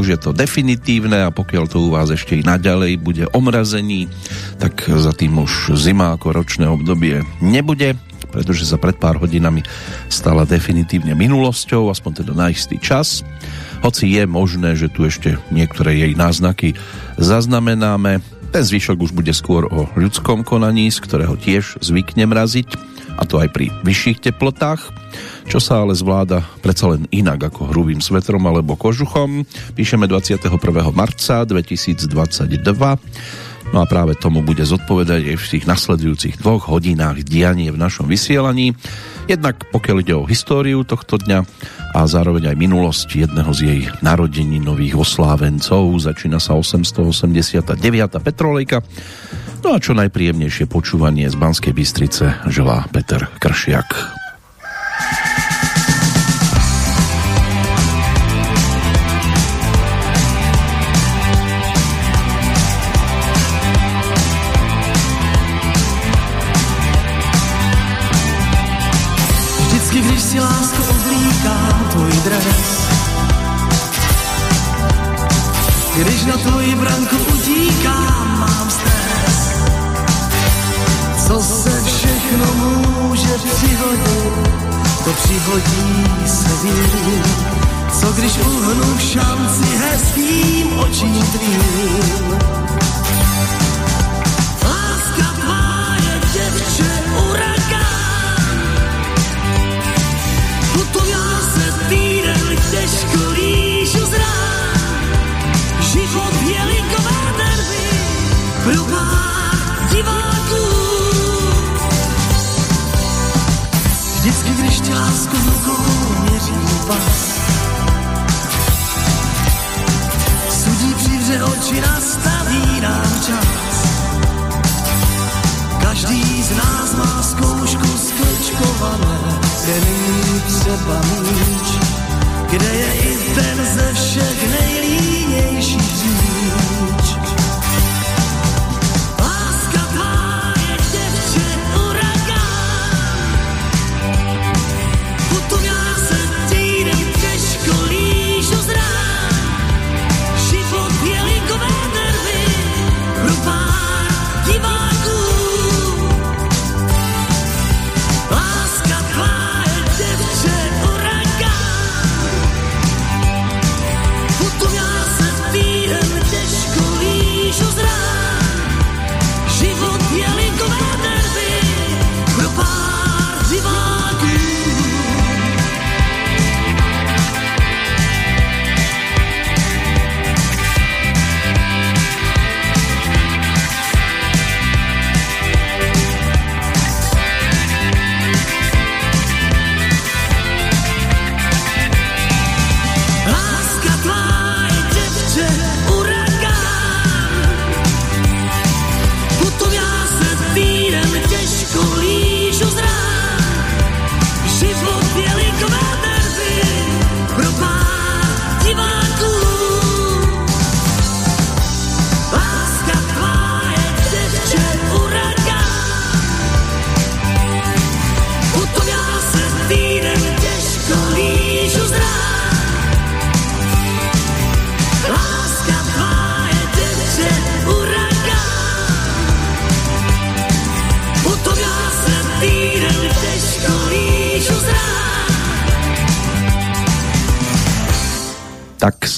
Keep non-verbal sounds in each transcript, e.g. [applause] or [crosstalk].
už je to definitívne a pokiaľ to u vás ešte i naďalej bude omrazení, tak za tým už zima ako ročné obdobie nebude, pretože sa pred pár hodinami stala definitívne minulosťou, aspoň teda na istý čas. Hoci je možné, že tu ešte niektoré jej náznaky zaznamenáme, ten zvyšok už bude skôr o ľudskom konaní, z ktorého tiež zvykne mraziť, a to aj pri vyšších teplotách čo sa ale zvláda predsa len inak ako hrubým svetrom alebo kožuchom. Píšeme 21. marca 2022 No a práve tomu bude zodpovedať aj v tých nasledujúcich dvoch hodinách dianie v našom vysielaní. Jednak pokiaľ ide o históriu tohto dňa a zároveň aj minulosť jedného z jej narodení nových oslávencov. Začína sa 889. Petrolejka. No a čo najpríjemnejšie počúvanie z Banskej Bystrice želá Peter Kršiak. Když na tvoji branku utíkám, mám stres. Co se všechno může přihodit, to přihodí se vím. Co když uhnu šanci hezkým očím tvým. Týden těžko lížu z Život linkové nervy pro diváků. Vždycky, když tě pas, sudí přivře oči, nastaví nám čas. Každý z nás má zkoušku skličkované, kde není třeba míč, kde je i ten ze všech nejlínější říč.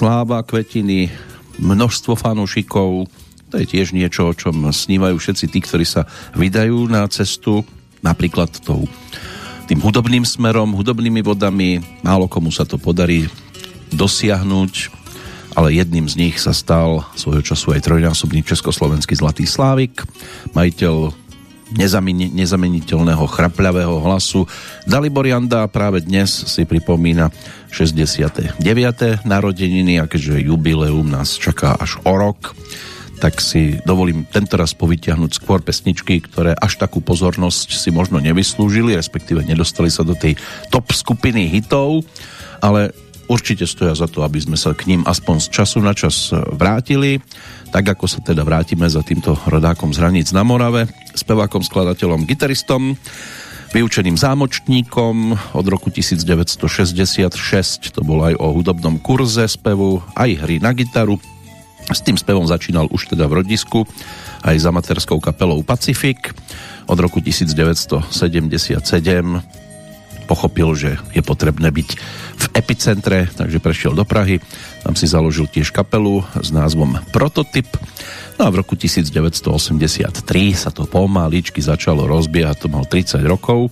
Sláva kvetiny, množstvo fanúšikov, to je tiež niečo, o čom snívajú všetci tí, ktorí sa vydajú na cestu, napríklad tou, tým hudobným smerom, hudobnými vodami. Málo komu sa to podarí dosiahnuť, ale jedným z nich sa stal svojho času aj trojnásobný československý Zlatý Slávik, majiteľ nezameniteľného chrapľavého hlasu. Dalibor Janda práve dnes si pripomína 69. narodeniny a keďže jubileum nás čaká až o rok, tak si dovolím tento raz povytiahnuť skôr pesničky, ktoré až takú pozornosť si možno nevyslúžili, respektíve nedostali sa do tej top skupiny hitov, ale určite stoja za to, aby sme sa k ním aspoň z času na čas vrátili, tak ako sa teda vrátime za týmto rodákom z hraníc na Morave, spevákom, skladateľom, gitaristom. Vyučeným zámočníkom od roku 1966, to bol aj o hudobnom kurze spevu, aj hry na gitaru. S tým spevom začínal už teda v rodisku, aj za materskou kapelou Pacific. Od roku 1977 pochopil, že je potrebné byť v epicentre, takže prešiel do Prahy. Tam si založil tiež kapelu s názvom Prototyp No a v roku 1983 sa to pomaličky začalo rozbiehať, to mal 30 rokov,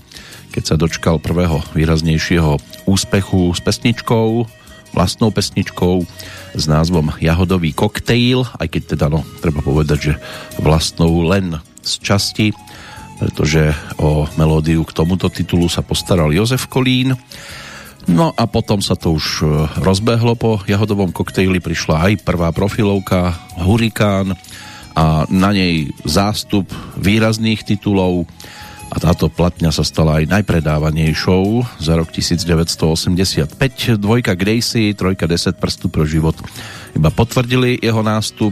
keď sa dočkal prvého výraznejšieho úspechu s pesničkou, vlastnou pesničkou s názvom Jahodový koktejl, aj keď teda, no, treba povedať, že vlastnou len z časti, pretože o melódiu k tomuto titulu sa postaral Jozef Kolín. No a potom sa to už e, rozbehlo po jahodovom koktejli, prišla aj prvá profilovka Hurikán, a na nej zástup výrazných titulov a táto platňa sa stala aj najpredávanejšou za rok 1985. Dvojka Gracie, trojka 10 prstu pro život iba potvrdili jeho nástup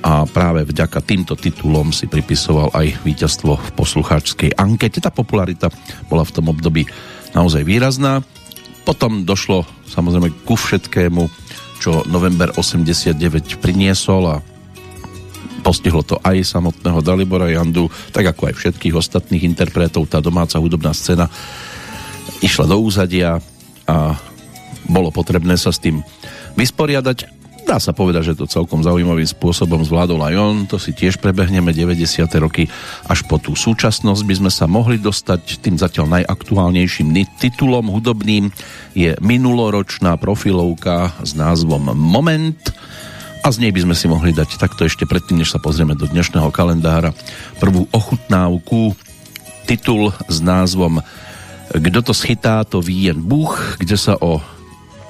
a práve vďaka týmto titulom si pripisoval aj víťazstvo v poslucháčskej ankete. Tá popularita bola v tom období naozaj výrazná. Potom došlo samozrejme ku všetkému, čo november 89 priniesol a Postihlo to aj samotného Dalibora Jandu, tak ako aj všetkých ostatných interpretov. Tá domáca hudobná scéna išla do úzadia a bolo potrebné sa s tým vysporiadať. Dá sa povedať, že to celkom zaujímavým spôsobom zvládol aj on. To si tiež prebehneme 90. roky až po tú súčasnosť by sme sa mohli dostať. Tým zatiaľ najaktuálnejším titulom hudobným je minuloročná profilovka s názvom Moment a z nej by sme si mohli dať takto ešte predtým, než sa pozrieme do dnešného kalendára, prvú ochutnávku, titul s názvom Kdo to schytá, to ví jen Bůh, kde sa o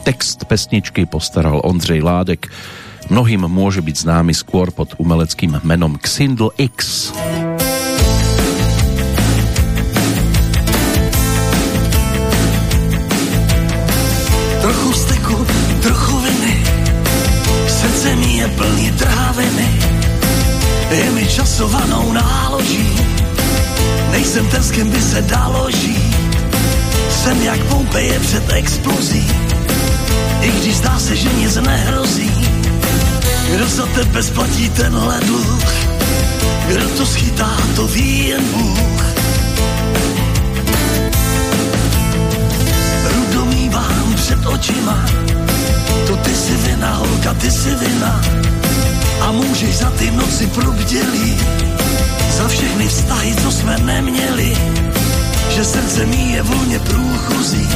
text pesničky postaral Ondřej Ládek. Mnohým môže byť známy skôr pod umeleckým menom Xindl X. je plný tráviny, je mi časovanou náloží. Nejsem ten, s kým by se dalo žít. Jsem jak Pompeje před explozí, i když zdá se, že nic nehrozí. Kdo za tebe splatí tenhle dluh? Kdo to schytá, to ví jen Bůh. Rudomývám před očima, to ty si vina, holka, ty si vina. A můžeš za ty noci probdělí, za všechny vztahy, co jsme neměli, že srdce mý je volně průchozí.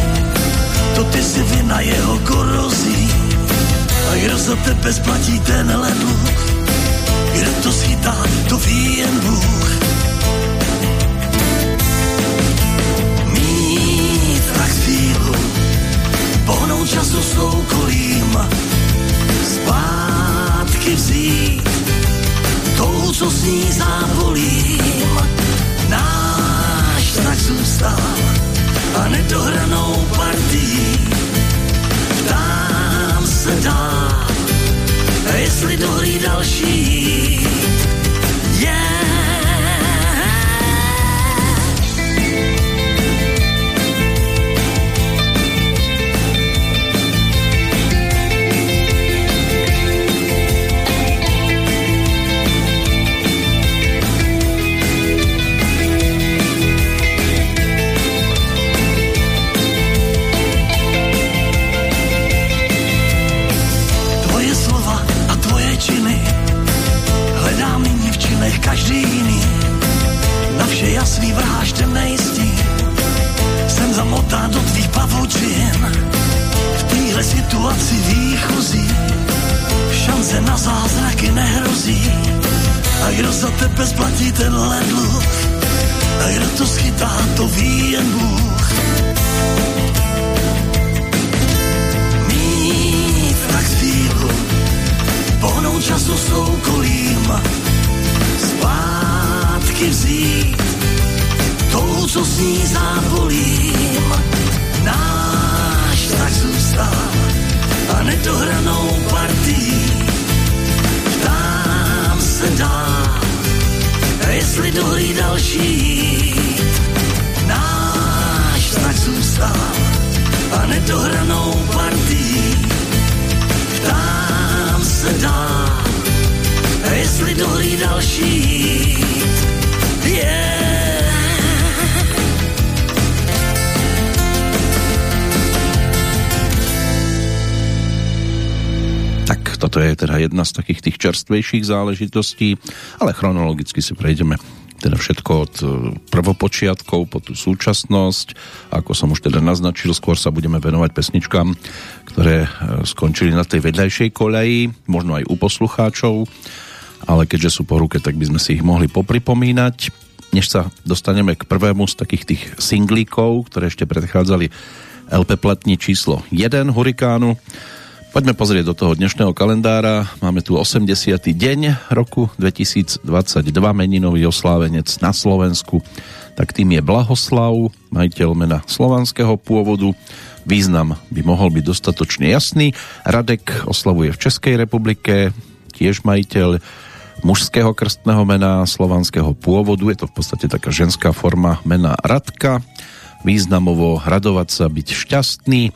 To ty si vina jeho korozí. A kdo za tebe splatí tenhle dluh? Kdo to schytá, to ví jen Bůh. Mít tak sílu, pohnout času soukolím, zpátky vzít tou, co s ní závolím. Náš tak zůstal a nedohranou partí. Ptám se dá, jestli dohlí další. Yeah. Tebe splatí tenhle dluh? A kdo to schytá, to ví jen Bůh. Mít tak sílu, pohnout času soukolím, zpátky vzít tou, co s ní závolím. Náš tak zůstal a nedohranou partí. Ptám se dá, jestli dohlí další. Náš stát a nedohranou partí. Ptám se dá, jestli dohlí další. Yeah. Toto je teda jedna z takých tých čerstvejších záležitostí, ale chronologicky si prejdeme teda všetko od e, prvopočiatkov po tú súčasnosť. Ako som už teda naznačil, skôr sa budeme venovať pesničkám, ktoré e, skončili na tej vedľajšej koleji, možno aj u poslucháčov, ale keďže sú po ruke, tak by sme si ich mohli popripomínať. Než sa dostaneme k prvému z takých tých singlíkov, ktoré ešte predchádzali LP platní číslo 1 Hurikánu, Poďme pozrieť do toho dnešného kalendára. Máme tu 80. deň roku 2022, meninový oslávenec na Slovensku. Tak tým je Blahoslav, majiteľ mena slovanského pôvodu. Význam by mohol byť dostatočne jasný. Radek oslavuje v Českej republike, tiež majiteľ mužského krstného mena slovanského pôvodu. Je to v podstate taká ženská forma mena Radka. Významovo radovať sa, byť šťastný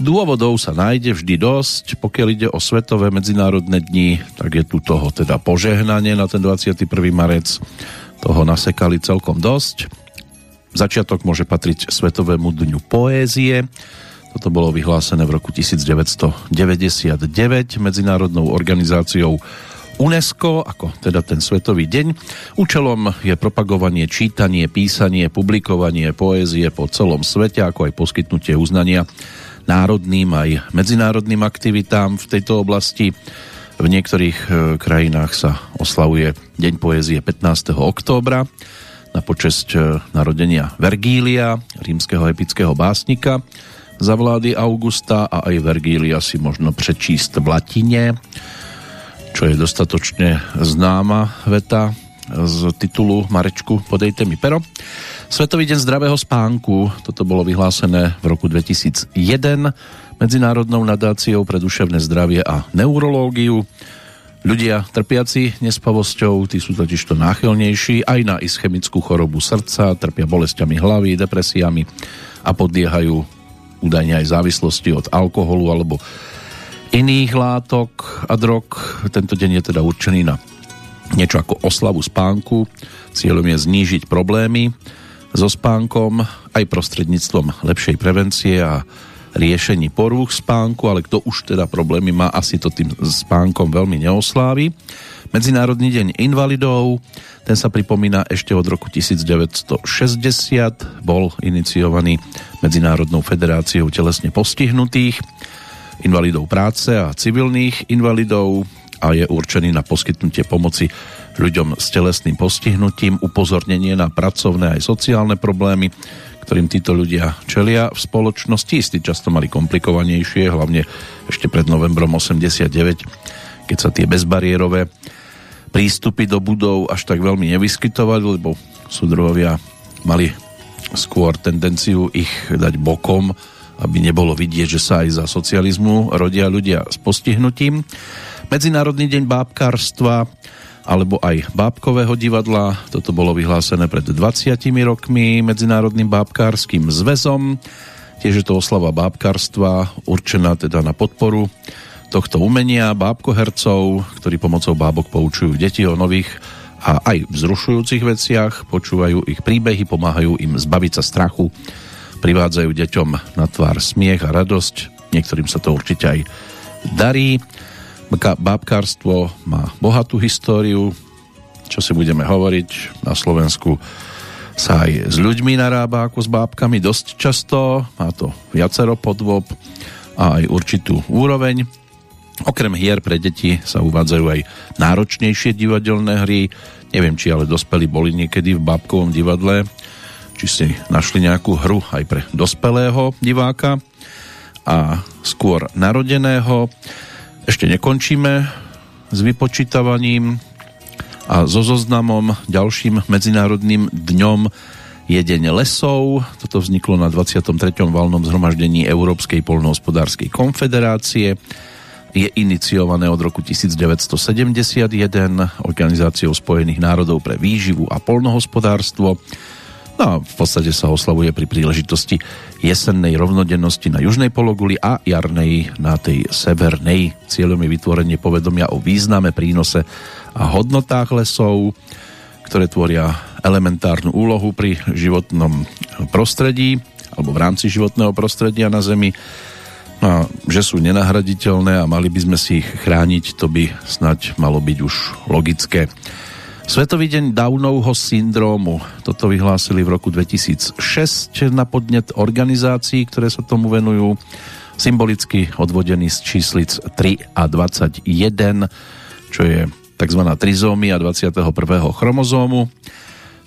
Dôvodov sa nájde vždy dosť, pokiaľ ide o svetové medzinárodné dni, tak je tu toho teda požehnanie na ten 21. marec. Toho nasekali celkom dosť. Začiatok môže patriť Svetovému dňu poézie. Toto bolo vyhlásené v roku 1999 Medzinárodnou organizáciou UNESCO, ako teda ten Svetový deň. Účelom je propagovanie, čítanie, písanie, publikovanie poézie po celom svete, ako aj poskytnutie uznania národným aj medzinárodným aktivitám v tejto oblasti. V niektorých e, krajinách sa oslavuje Deň poézie 15. októbra na počesť e, narodenia Vergília, rímskeho epického básnika za vlády Augusta a aj Vergília si možno prečíst v latine, čo je dostatočne známa veta z titulu Marečku Podejte mi pero. Svetový deň zdravého spánku, toto bolo vyhlásené v roku 2001 Medzinárodnou nadáciou pre duševné zdravie a neurológiu. Ľudia trpiaci nespavosťou, tí sú totiž to náchylnejší aj na ischemickú chorobu srdca, trpia bolestiami hlavy, depresiami a podliehajú údajne aj závislosti od alkoholu alebo iných látok a drog. Tento deň je teda určený na niečo ako oslavu spánku. Cieľom je znížiť problémy, so spánkom aj prostredníctvom lepšej prevencie a riešení porúch spánku, ale kto už teda problémy má, asi to tým spánkom veľmi neoslávi. Medzinárodný deň invalidov, ten sa pripomína ešte od roku 1960, bol iniciovaný Medzinárodnou federáciou telesne postihnutých, invalidov práce a civilných invalidov a je určený na poskytnutie pomoci ľuďom s telesným postihnutím, upozornenie na pracovné aj sociálne problémy, ktorým títo ľudia čelia v spoločnosti. Istý často mali komplikovanejšie, hlavne ešte pred novembrom 89, keď sa tie bezbariérové prístupy do budov až tak veľmi nevyskytovali, lebo súdruhovia mali skôr tendenciu ich dať bokom, aby nebolo vidieť, že sa aj za socializmu rodia ľudia s postihnutím. Medzinárodný deň bábkarstva alebo aj bábkového divadla. Toto bolo vyhlásené pred 20 rokmi Medzinárodným bábkárským zväzom. Tiež je to oslava bábkarstva určená teda na podporu tohto umenia bábkohercov, ktorí pomocou bábok poučujú deti o nových a aj vzrušujúcich veciach, počúvajú ich príbehy, pomáhajú im zbaviť sa strachu, privádzajú deťom na tvár smiech a radosť. Niektorým sa to určite aj darí. Bábkárstvo má bohatú históriu, čo si budeme hovoriť. Na Slovensku sa aj s ľuďmi narába ako s bábkami dosť často. Má to viacero podvob a aj určitú úroveň. Okrem hier pre deti sa uvádzajú aj náročnejšie divadelné hry. Neviem, či ale dospelí boli niekedy v bábkovom divadle, či si našli nejakú hru aj pre dospelého diváka a skôr narodeného. Ešte nekončíme s vypočítavaním a so zoznamom ďalším medzinárodným dňom je Deň lesov. Toto vzniklo na 23. valnom zhromaždení Európskej polnohospodárskej konfederácie. Je iniciované od roku 1971 Organizáciou spojených národov pre výživu a polnohospodárstvo. No a v podstate sa oslavuje pri príležitosti jesennej rovnodennosti na južnej pologuli a jarnej na tej severnej. Cieľom je vytvorenie povedomia o význame, prínose a hodnotách lesov, ktoré tvoria elementárnu úlohu pri životnom prostredí alebo v rámci životného prostredia na Zemi. No a že sú nenahraditeľné a mali by sme si ich chrániť, to by snať malo byť už logické. Svetový deň Downovho syndrómu. Toto vyhlásili v roku 2006 na podnet organizácií, ktoré sa tomu venujú. Symbolicky odvodený z číslic 3 a 21, čo je tzv. trizómia 21. chromozómu.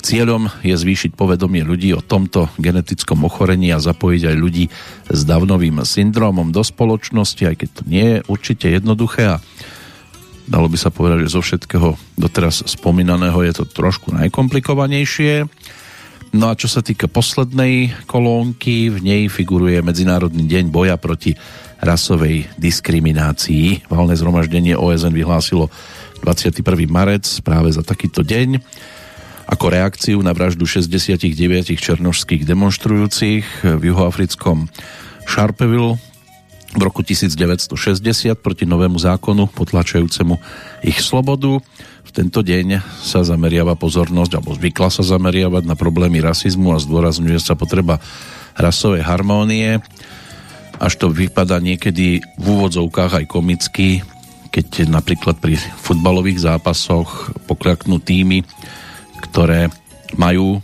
Cieľom je zvýšiť povedomie ľudí o tomto genetickom ochorení a zapojiť aj ľudí s Downovým syndrómom do spoločnosti, aj keď to nie je určite jednoduché a dalo by sa povedať, že zo všetkého doteraz spomínaného je to trošku najkomplikovanejšie. No a čo sa týka poslednej kolónky, v nej figuruje Medzinárodný deň boja proti rasovej diskriminácii. Valné zhromaždenie OSN vyhlásilo 21. marec práve za takýto deň ako reakciu na vraždu 69 černožských demonstrujúcich v juhoafrickom Sharpeville v roku 1960 proti novému zákonu potlačajúcemu ich slobodu. V tento deň sa zameriava pozornosť, alebo zvykla sa zameriavať na problémy rasizmu a zdôrazňuje sa potreba rasovej harmónie. Až to vypadá niekedy v úvodzovkách aj komicky, keď napríklad pri futbalových zápasoch pokľaknú týmy, ktoré majú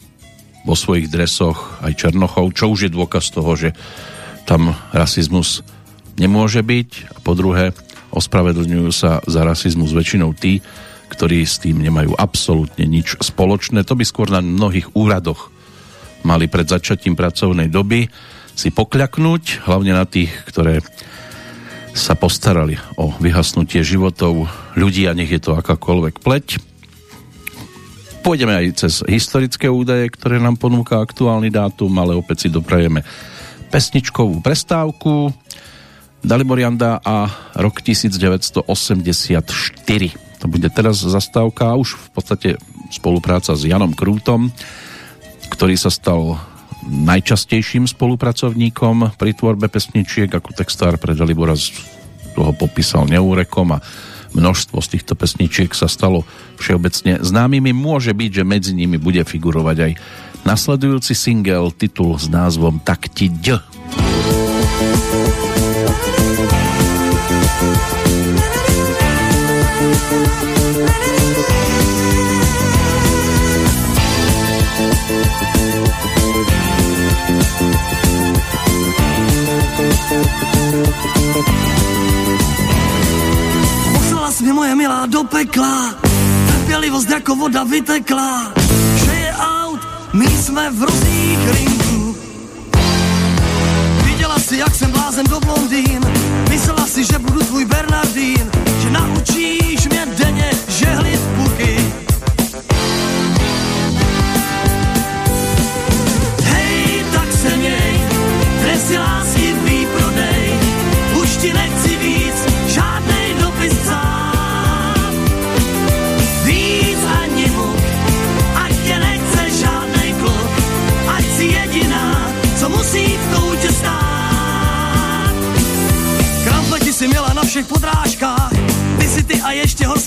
vo svojich dresoch aj černochov, čo už je dôkaz toho, že tam rasizmus nemôže byť a po druhé ospravedlňujú sa za rasizmus väčšinou tí, ktorí s tým nemajú absolútne nič spoločné. To by skôr na mnohých úradoch mali pred začatím pracovnej doby si pokľaknúť, hlavne na tých, ktoré sa postarali o vyhasnutie životov ľudí a nech je to akákoľvek pleť. Pôjdeme aj cez historické údaje, ktoré nám ponúka aktuálny dátum, ale opäť si doprajeme pesničkovú prestávku. Daliborianda a rok 1984. To bude teraz zastávka už v podstate spolupráca s Janom Krútom, ktorý sa stal najčastejším spolupracovníkom pri tvorbe pesničiek ako textár pre Dalibora toho popísal neúrekom a množstvo z týchto pesničiek sa stalo všeobecne známymi. Môže byť, že medzi nimi bude figurovať aj nasledujúci single, titul s názvom Tak ti ď. Poslala si moje milá do pekla, trpělivost jako voda vytekla, že je aut, my jsme v různých ringů. Si, jak jsem blázen do blondýn, myslela si, že budu tvůj Bernardín, že naučíš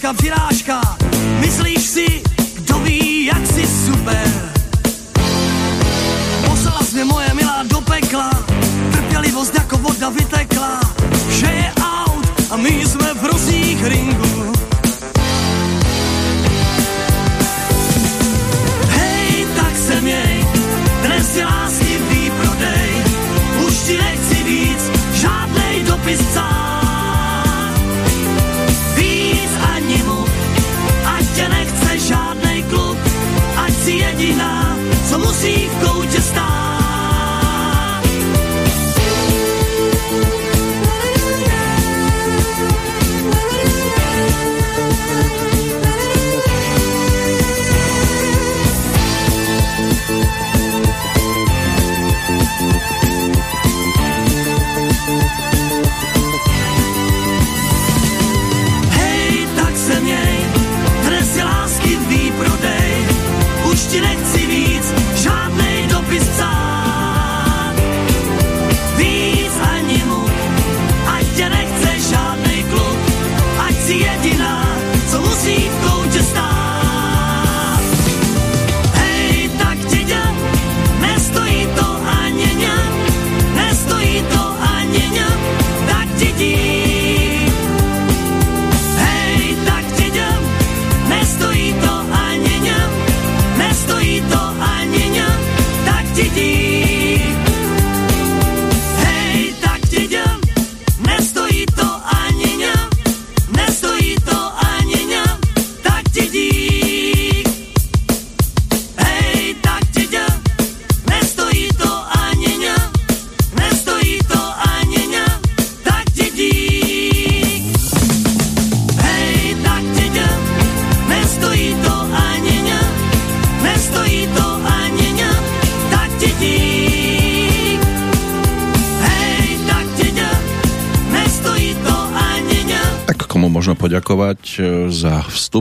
a ještě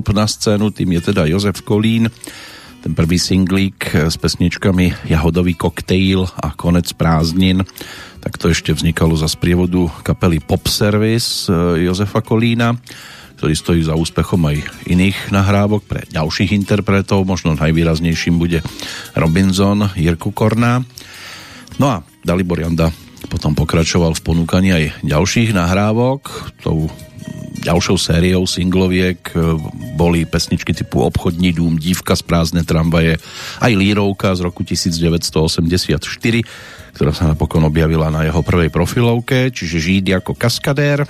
za vstup na scénu, tým je teda Jozef Kolín, ten prvý singlík s pesničkami Jahodový koktejl a Konec prázdnin, tak to ešte vznikalo za sprievodu kapely Pop Service e, Jozefa Kolína, ktorý stojí za úspechom aj iných nahrávok pre ďalších interpretov, možno najvýraznejším bude Robinson Jirku Korná. No a Dalibor Janda potom pokračoval v ponúkaní aj ďalších nahrávok. Tou ďalšou sériou singloviek e, boli pesničky typu Obchodní dům, Dívka z prázdne tramvaje, aj Lírovka z roku 1984, ktorá sa napokon objavila na jeho prvej profilovke, čiže Žíd ako kaskadér.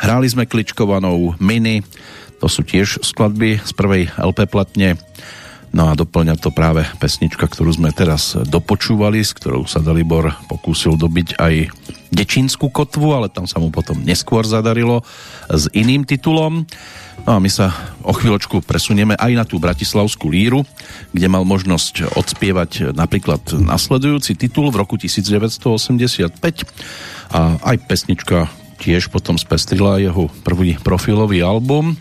Hráli sme kličkovanou Mini, to sú tiež skladby z prvej LP platne No a doplňa to práve pesnička, ktorú sme teraz dopočúvali, s ktorou sa Dalibor pokúsil dobiť aj Dečínsku kotvu, ale tam sa mu potom neskôr zadarilo s iným titulom. No a my sa o chvíľočku presunieme aj na tú Bratislavskú líru, kde mal možnosť odspievať napríklad nasledujúci titul v roku 1985 a aj pesnička tiež potom spestrila jeho prvý profilový album.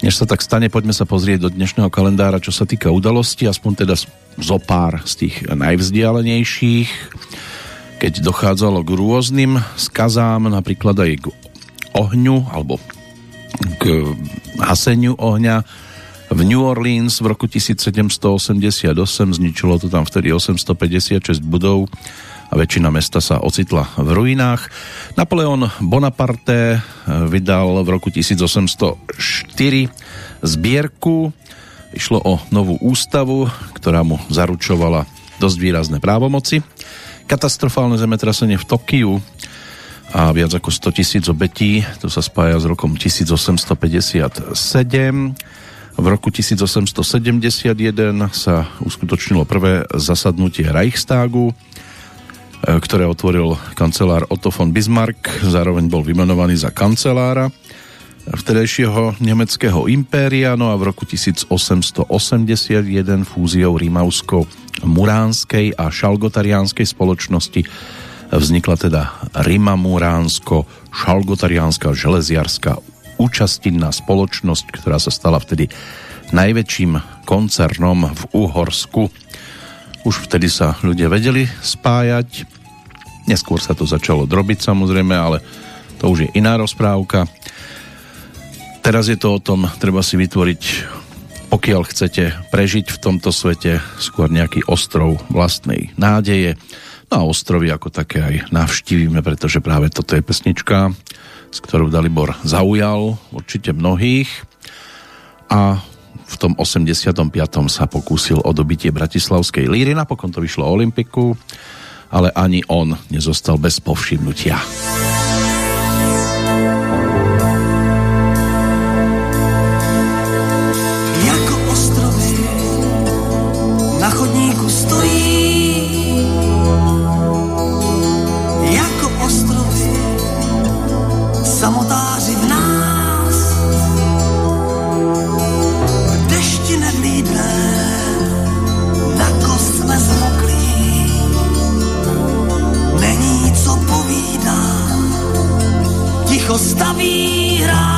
Než sa tak stane, poďme sa pozrieť do dnešného kalendára, čo sa týka udalosti, aspoň teda zo pár z tých najvzdialenejších, keď dochádzalo k rôznym skazám, napríklad aj k ohňu, alebo k haseniu ohňa. V New Orleans v roku 1788 zničilo to tam vtedy 856 budov a väčšina mesta sa ocitla v ruinách. Napoleon Bonaparte eh, vydal v roku 1804 zbierku. Išlo o novú ústavu, ktorá mu zaručovala dosť výrazné právomoci. Katastrofálne zemetrasenie v Tokiu a viac ako 100 tisíc obetí, to sa spája s rokom 1857. V roku 1871 sa uskutočnilo prvé zasadnutie Reichstagu E, ktoré otvoril kancelár Otto von Bismarck, zároveň bol vymenovaný za kancelára vtedajšieho nemeckého impéria, no a v roku 1881 fúziou rímavsko-muránskej a šalgotariánskej spoločnosti vznikla teda Rimamuránsko-šalgotariánska železiarská účastinná spoločnosť, ktorá sa stala vtedy najväčším koncernom v Uhorsku už vtedy sa ľudia vedeli spájať. Neskôr sa to začalo drobiť samozrejme, ale to už je iná rozprávka. Teraz je to o tom, treba si vytvoriť, pokiaľ chcete prežiť v tomto svete, skôr nejaký ostrov vlastnej nádeje. No a ostrovy ako také aj navštívime, pretože práve toto je pesnička, s ktorou Dalibor zaujal určite mnohých. A v tom 85. sa pokúsil o dobitie Bratislavskej líry, napokon to vyšlo Olympiku, ale ani on nezostal bez povšimnutia. stojí jako ostrovy samotáři v nás. V dešti nedlídne, na kost jsme zmoklí, není co povídá, ticho staví hrát.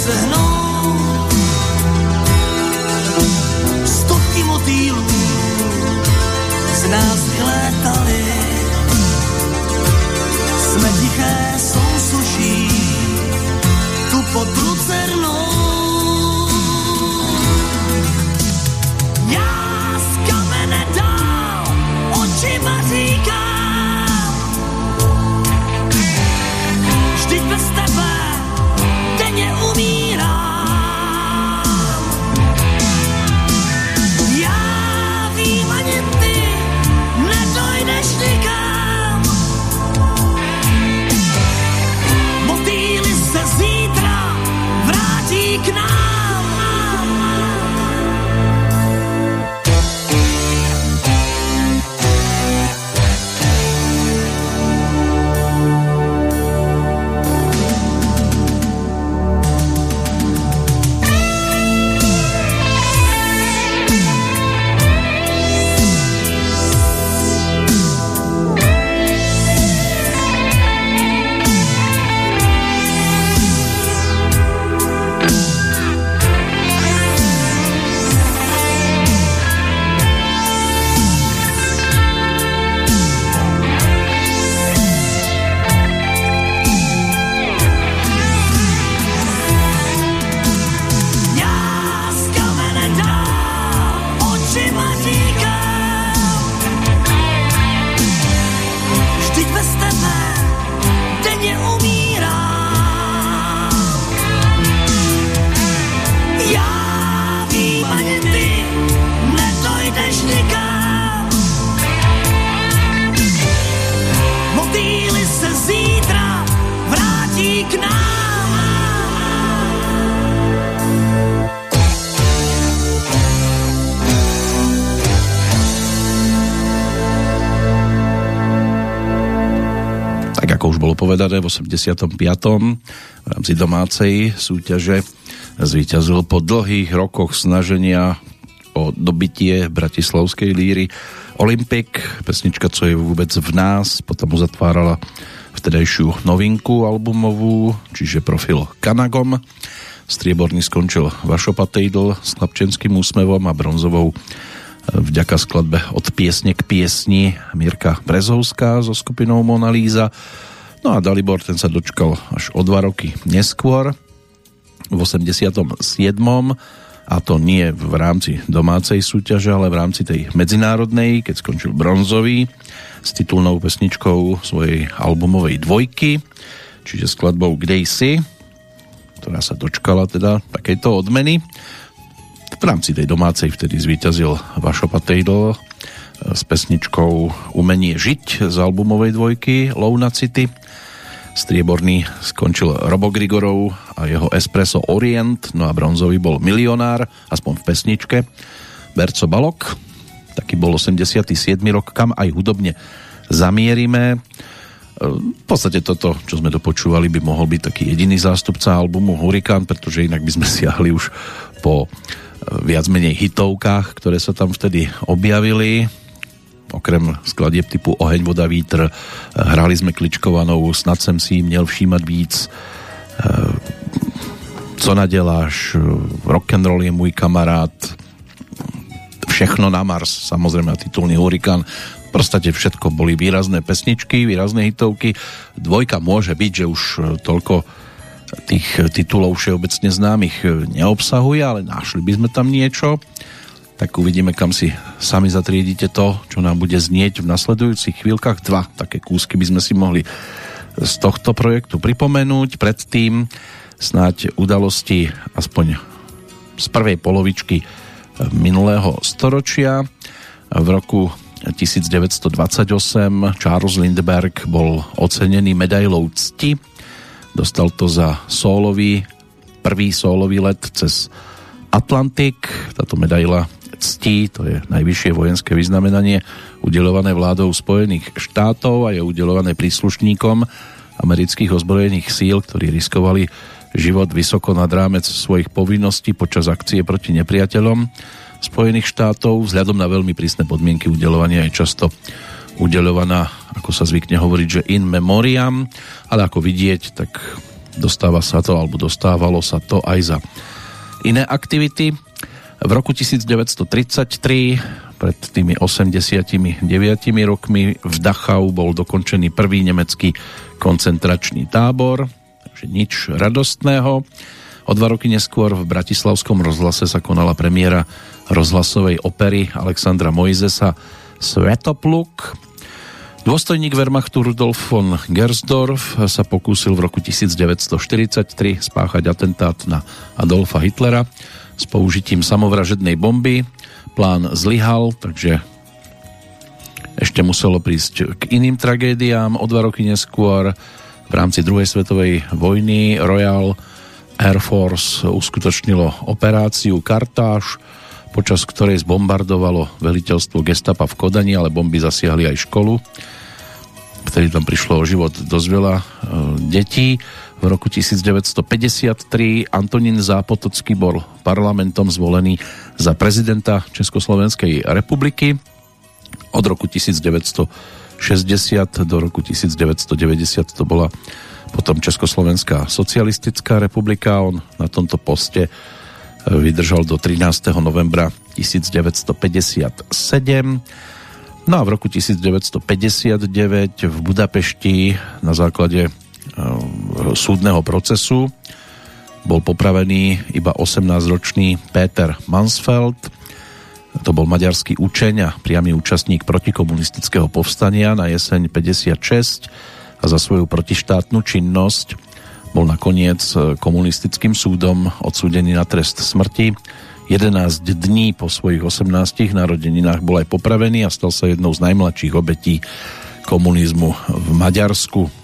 se hnou. Stovky motýlů z nás vylétali, Jsme tiché sousuší, tu pod lucernou. Povedané, v 85. v rámci domácej súťaže zvíťazil po dlhých rokoch snaženia o dobitie bratislavskej líry Olympic, pesnička Co je vôbec v nás, potom uzatvárala vtedajšiu novinku albumovú, čiže profil Kanagom. Strieborný skončil Vašo Patejdl s chlapčenským úsmevom a bronzovou vďaka skladbe Od piesne k piesni Mirka Brezovská so skupinou Monalíza. No a Dalibor ten sa dočkal až o dva roky neskôr v 87. a to nie v rámci domácej súťaže, ale v rámci tej medzinárodnej, keď skončil bronzový s titulnou pesničkou svojej albumovej dvojky, čiže skladbou Kde si, ktorá sa dočkala teda takejto odmeny. V rámci tej domácej vtedy zvíťazil Vašo Patejdl eh, s pesničkou Umenie žiť z albumovej dvojky Louna City. Strieborný skončil Robo Grigorov a jeho Espresso Orient, no a bronzový bol Milionár, aspoň v pesničke. Berco Balok, taký bol 87. rok, kam aj hudobne zamierime. Eh, v podstate toto, čo sme dopočúvali, by mohol byť taký jediný zástupca albumu Hurikán, pretože inak by sme [laughs] siahli už po viac menej hitovkách, ktoré sa tam vtedy objavili. Okrem skladieb typu Oheň, voda, vítr hrali sme Kličkovanou, snad jsem si měl všímat víc Co naděláš, rock'n'roll je můj kamarád, Všechno na Mars, samozrejme titulný Hurikán, v podstate všetko boli výrazné pesničky, výrazné hitovky. Dvojka môže byť, že už toľko tých titulov všeobecne známych neobsahuje, ale našli by sme tam niečo. Tak uvidíme, kam si sami zatriedite to, čo nám bude znieť v nasledujúcich chvíľkach. Dva také kúsky by sme si mohli z tohto projektu pripomenúť. Predtým snáď udalosti aspoň z prvej polovičky minulého storočia. V roku 1928 Charles Lindbergh bol ocenený medailou cti Dostal to za sólový, prvý sólový let cez Atlantik. Táto medaila ctí, to je najvyššie vojenské vyznamenanie udelované vládou Spojených štátov a je udelované príslušníkom amerických ozbrojených síl, ktorí riskovali život vysoko nad rámec svojich povinností počas akcie proti nepriateľom Spojených štátov. Vzhľadom na veľmi prísne podmienky udelovania je často udeľovaná, ako sa zvykne hovoriť, že in memoriam, ale ako vidieť, tak dostáva sa to, alebo dostávalo sa to aj za iné aktivity. V roku 1933, pred tými 89 rokmi, v Dachau bol dokončený prvý nemecký koncentračný tábor, takže nič radostného. O dva roky neskôr v Bratislavskom rozhlase sa konala premiéra rozhlasovej opery Alexandra Mojzesa Svetopluk. Dôstojník Wehrmachtu Rudolf von Gersdorf sa pokúsil v roku 1943 spáchať atentát na Adolfa Hitlera s použitím samovražednej bomby. Plán zlyhal, takže ešte muselo prísť k iným tragédiám. O dva roky neskôr v rámci druhej svetovej vojny Royal Air Force uskutočnilo operáciu Kartáž, počas ktorej zbombardovalo veliteľstvo gestapa v Kodani, ale bomby zasiahli aj školu, vtedy tam prišlo o život dosť veľa e, detí. V roku 1953 Antonín Zápotocký bol parlamentom zvolený za prezidenta Československej republiky. Od roku 1960 do roku 1990 to bola potom Československá socialistická republika. On na tomto poste vydržal do 13. novembra 1957. No a v roku 1959 v Budapešti na základe e, súdneho procesu bol popravený iba 18-ročný Peter Mansfeld. To bol maďarský učeň a priamy účastník protikomunistického povstania na jeseň 56 a za svoju protištátnu činnosť bol nakoniec e, komunistickým súdom odsúdený na trest smrti. 11 dní po svojich 18 narodeninách bol aj popravený a stal sa jednou z najmladších obetí komunizmu v Maďarsku.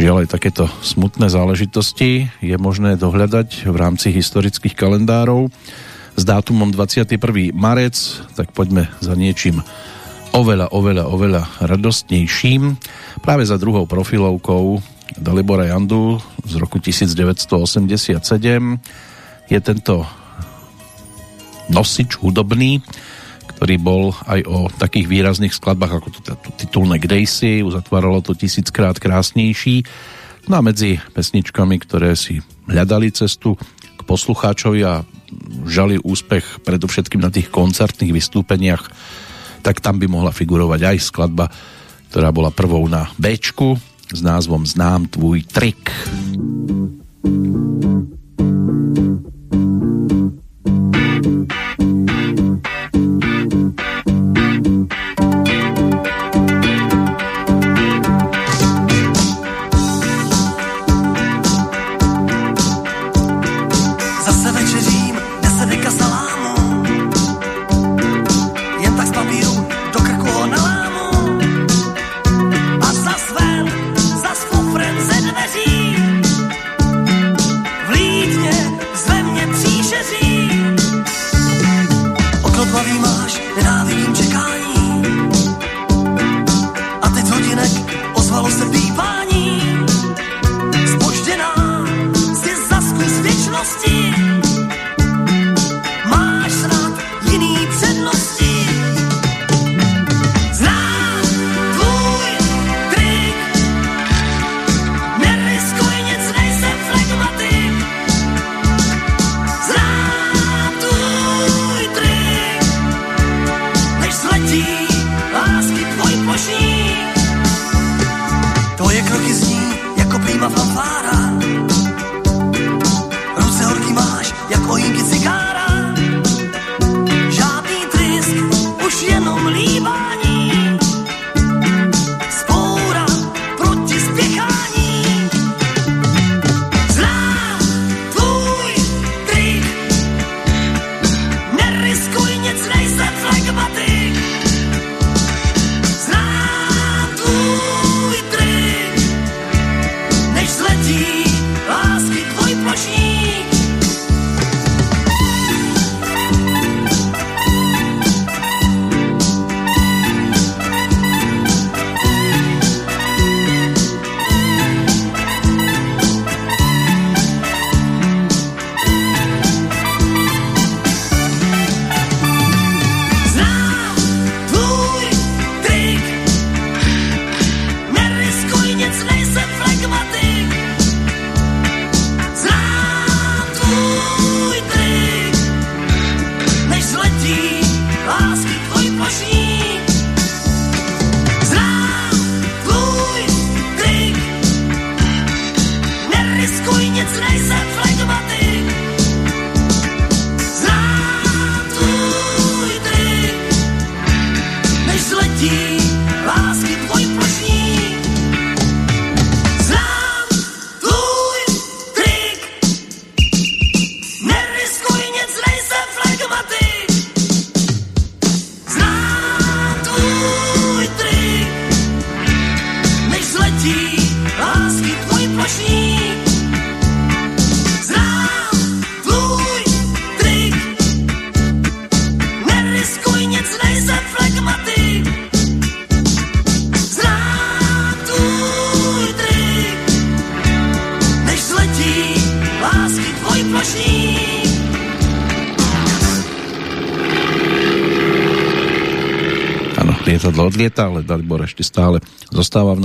Žiaľ aj takéto smutné záležitosti je možné dohľadať v rámci historických kalendárov s dátumom 21. marec, tak poďme za niečím oveľa, oveľa, oveľa radostnejším. Práve za druhou profilovkou Dalibora Jandu z roku 1987 je tento nosič hudobný, ktorý bol aj o takých výrazných skladbách ako to, titulné Gracie, uzatváralo to tisíckrát krásnejší. No a medzi pesničkami, ktoré si hľadali cestu k poslucháčovi a žali úspech predovšetkým na tých koncertných vystúpeniach, tak tam by mohla figurovať aj skladba, ktorá bola prvou na B s názvom Znám tvůj trik. odlieta,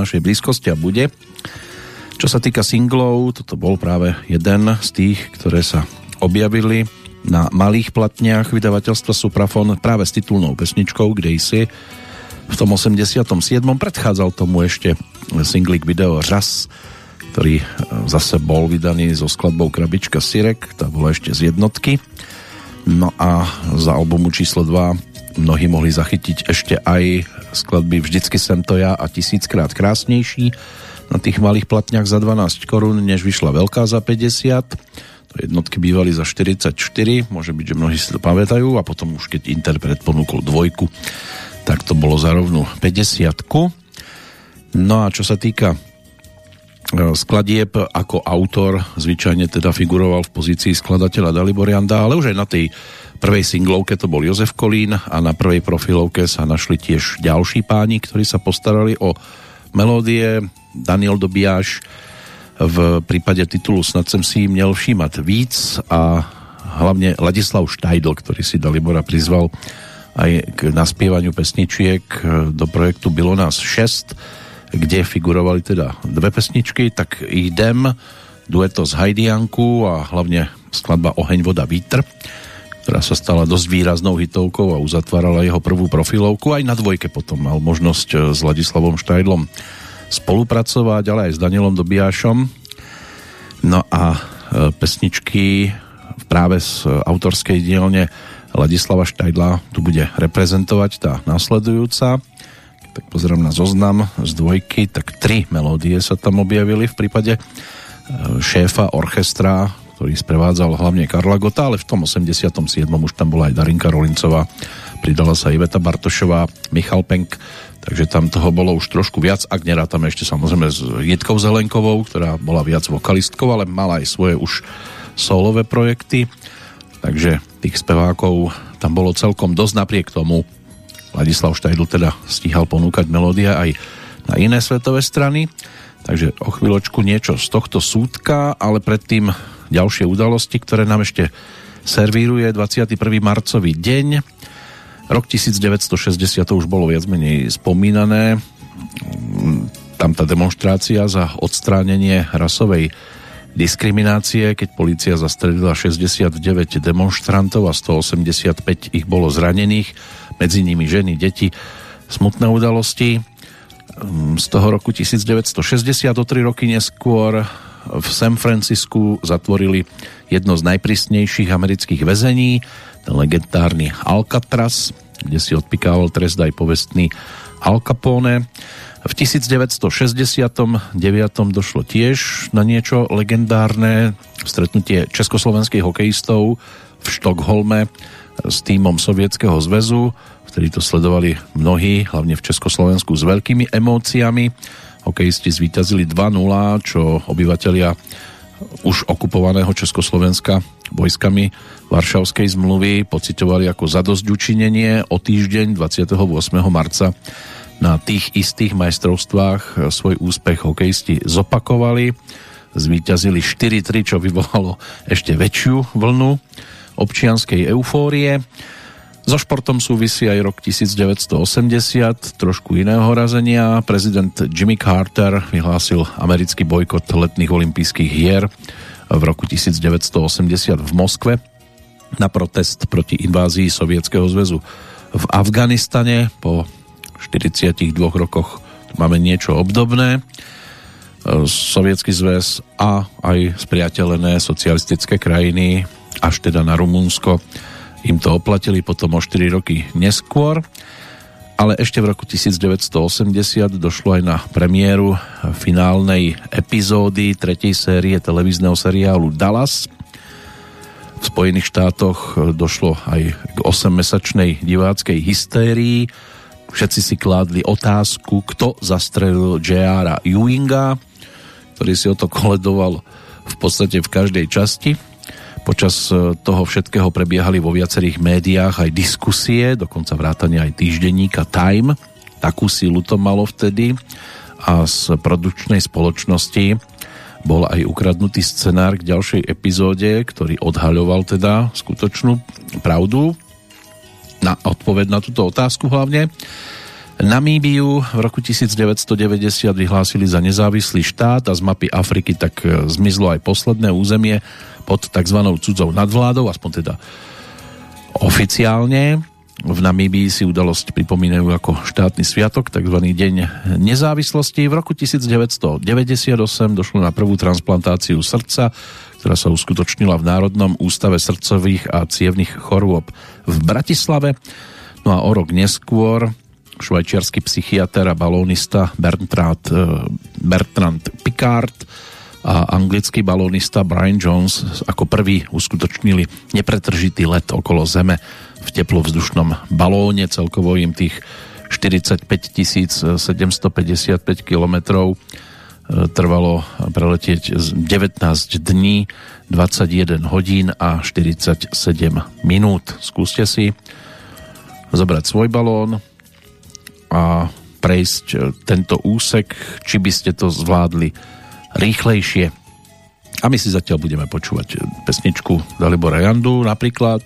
našej blízkosti a bude. Čo sa týka singlov, toto bol práve jeden z tých, ktoré sa objavili na malých platniach vydavateľstva Suprafon práve s titulnou pesničkou si v tom 87. predchádzal tomu ešte singlik video Raz, ktorý e, zase bol vydaný so skladbou Krabička Sirek, tá bola ešte z jednotky. No a za albumu číslo 2 mnohí mohli zachytiť ešte aj skladby Vždycky sem to ja a tisíckrát krásnejší na tých malých platniach za 12 korún, než vyšla veľká za 50. To jednotky bývali za 44, môže byť, že mnohí si to pamätajú a potom už keď interpret ponúkol dvojku, tak to bolo za rovnú 50 No a čo sa týka e, skladieb ako autor zvyčajne teda figuroval v pozícii skladateľa Dalibor Janda, ale už aj na tej prvej singlovke to bol Jozef Kolín a na prvej profilovke sa našli tiež ďalší páni, ktorí sa postarali o melódie. Daniel Dobiaš v prípade titulu Snad sem si měl všímať víc a hlavne Ladislav Štajdl, ktorý si Dalibora prizval aj k naspievaniu pesničiek do projektu Bylo nás 6, kde figurovali teda dve pesničky, tak idem dueto z Hajdianku a hlavne skladba Oheň, voda, vítr ktorá sa stala dosť výraznou hitovkou a uzatvárala jeho prvú profilovku. Aj na dvojke potom mal možnosť e, s Ladislavom Štajdlom spolupracovať, ale aj s Danielom Dobiašom. No a e, pesničky práve z autorskej dielne Ladislava Štajdla tu bude reprezentovať tá následujúca. Tak pozerám na zoznam z dvojky, tak tri melódie sa tam objavili v prípade e, šéfa orchestra ktorý sprevádzal hlavne Karla Gota, ale v tom 87. už tam bola aj Darinka Rolincová, pridala sa Iveta Bartošová, Michal Penk, takže tam toho bolo už trošku viac, ak nerátame ešte samozrejme s Jitkou Zelenkovou, ktorá bola viac vokalistkou, ale mala aj svoje už solové projekty, takže tých spevákov tam bolo celkom dosť napriek tomu. Ladislav Štajdl teda stíhal ponúkať melódia aj na iné svetové strany, takže o chvíľočku niečo z tohto súdka, ale predtým ďalšie udalosti, ktoré nám ešte servíruje 21. marcový deň. Rok 1960 to už bolo viac menej spomínané. Tam tá demonstrácia za odstránenie rasovej diskriminácie, keď policia zastrelila 69 demonstrantov a 185 ich bolo zranených, medzi nimi ženy, deti. Smutné udalosti. Z toho roku 1960 o 3 roky neskôr v San Francisku zatvorili jedno z najprísnejších amerických väzení, ten legendárny Alcatraz, kde si odpikával trest aj povestný Al Capone. V 1969. došlo tiež na niečo legendárne stretnutie československých hokejistov v Štokholme s týmom Sovietskeho zväzu, vtedy to sledovali mnohí, hlavne v Československu s veľkými emóciami hokejisti zvíťazili 2-0, čo obyvatelia už okupovaného Československa vojskami Varšavskej zmluvy pocitovali ako zadosť učinenie. O týždeň 28. marca na tých istých majstrovstvách svoj úspech hokejisti zopakovali. Zvíťazili 4-3, čo vyvolalo ešte väčšiu vlnu občianskej eufórie. So športom súvisí aj rok 1980, trošku iného razenia. Prezident Jimmy Carter vyhlásil americký bojkot letných olympijských hier v roku 1980 v Moskve na protest proti invázii Sovietskeho zväzu v Afganistane. Po 42 rokoch máme niečo obdobné. Sovietský zväz a aj spriateľené socialistické krajiny až teda na Rumunsko im to oplatili potom o 4 roky neskôr, ale ešte v roku 1980 došlo aj na premiéru finálnej epizódy tretej série televízneho seriálu Dallas. V Spojených štátoch došlo aj k 8-mesačnej diváckej hystérii. Všetci si kládli otázku, kto zastrelil J.R. Ewinga, ktorý si o to koledoval v podstate v každej časti Počas e, toho všetkého prebiehali vo viacerých médiách aj diskusie, dokonca vrátane aj týždenníka Time. Takú sílu to malo vtedy a z produkčnej spoločnosti bol aj ukradnutý scenár k ďalšej epizóde, ktorý odhaľoval teda skutočnú pravdu na odpoveď na túto otázku hlavne. Namíbiu v roku 1990 vyhlásili za nezávislý štát a z mapy Afriky tak e, zmizlo aj posledné územie pod tzv. cudzou nadvládou, aspoň teda oficiálne. V Namíbii si udalosť pripomínajú ako štátny sviatok, tzv. Deň nezávislosti. V roku 1998 došlo na prvú transplantáciu srdca, ktorá sa uskutočnila v Národnom ústave srdcových a cievných chorôb v Bratislave. No a o rok neskôr švajčiarsky psychiatr a balónista Bertrand, eh, Bertrand Picard a anglický balónista Brian Jones ako prvý uskutočnili nepretržitý let okolo Zeme v teplovzdušnom balóne. Celkovo im tých 45 755 km trvalo preletieť 19 dní, 21 hodín a 47 minút. Skúste si zobrať svoj balón a prejsť tento úsek, či by ste to zvládli rýchlejšie. A my si zatiaľ budeme počúvať pesničku Dalibora Jandu napríklad.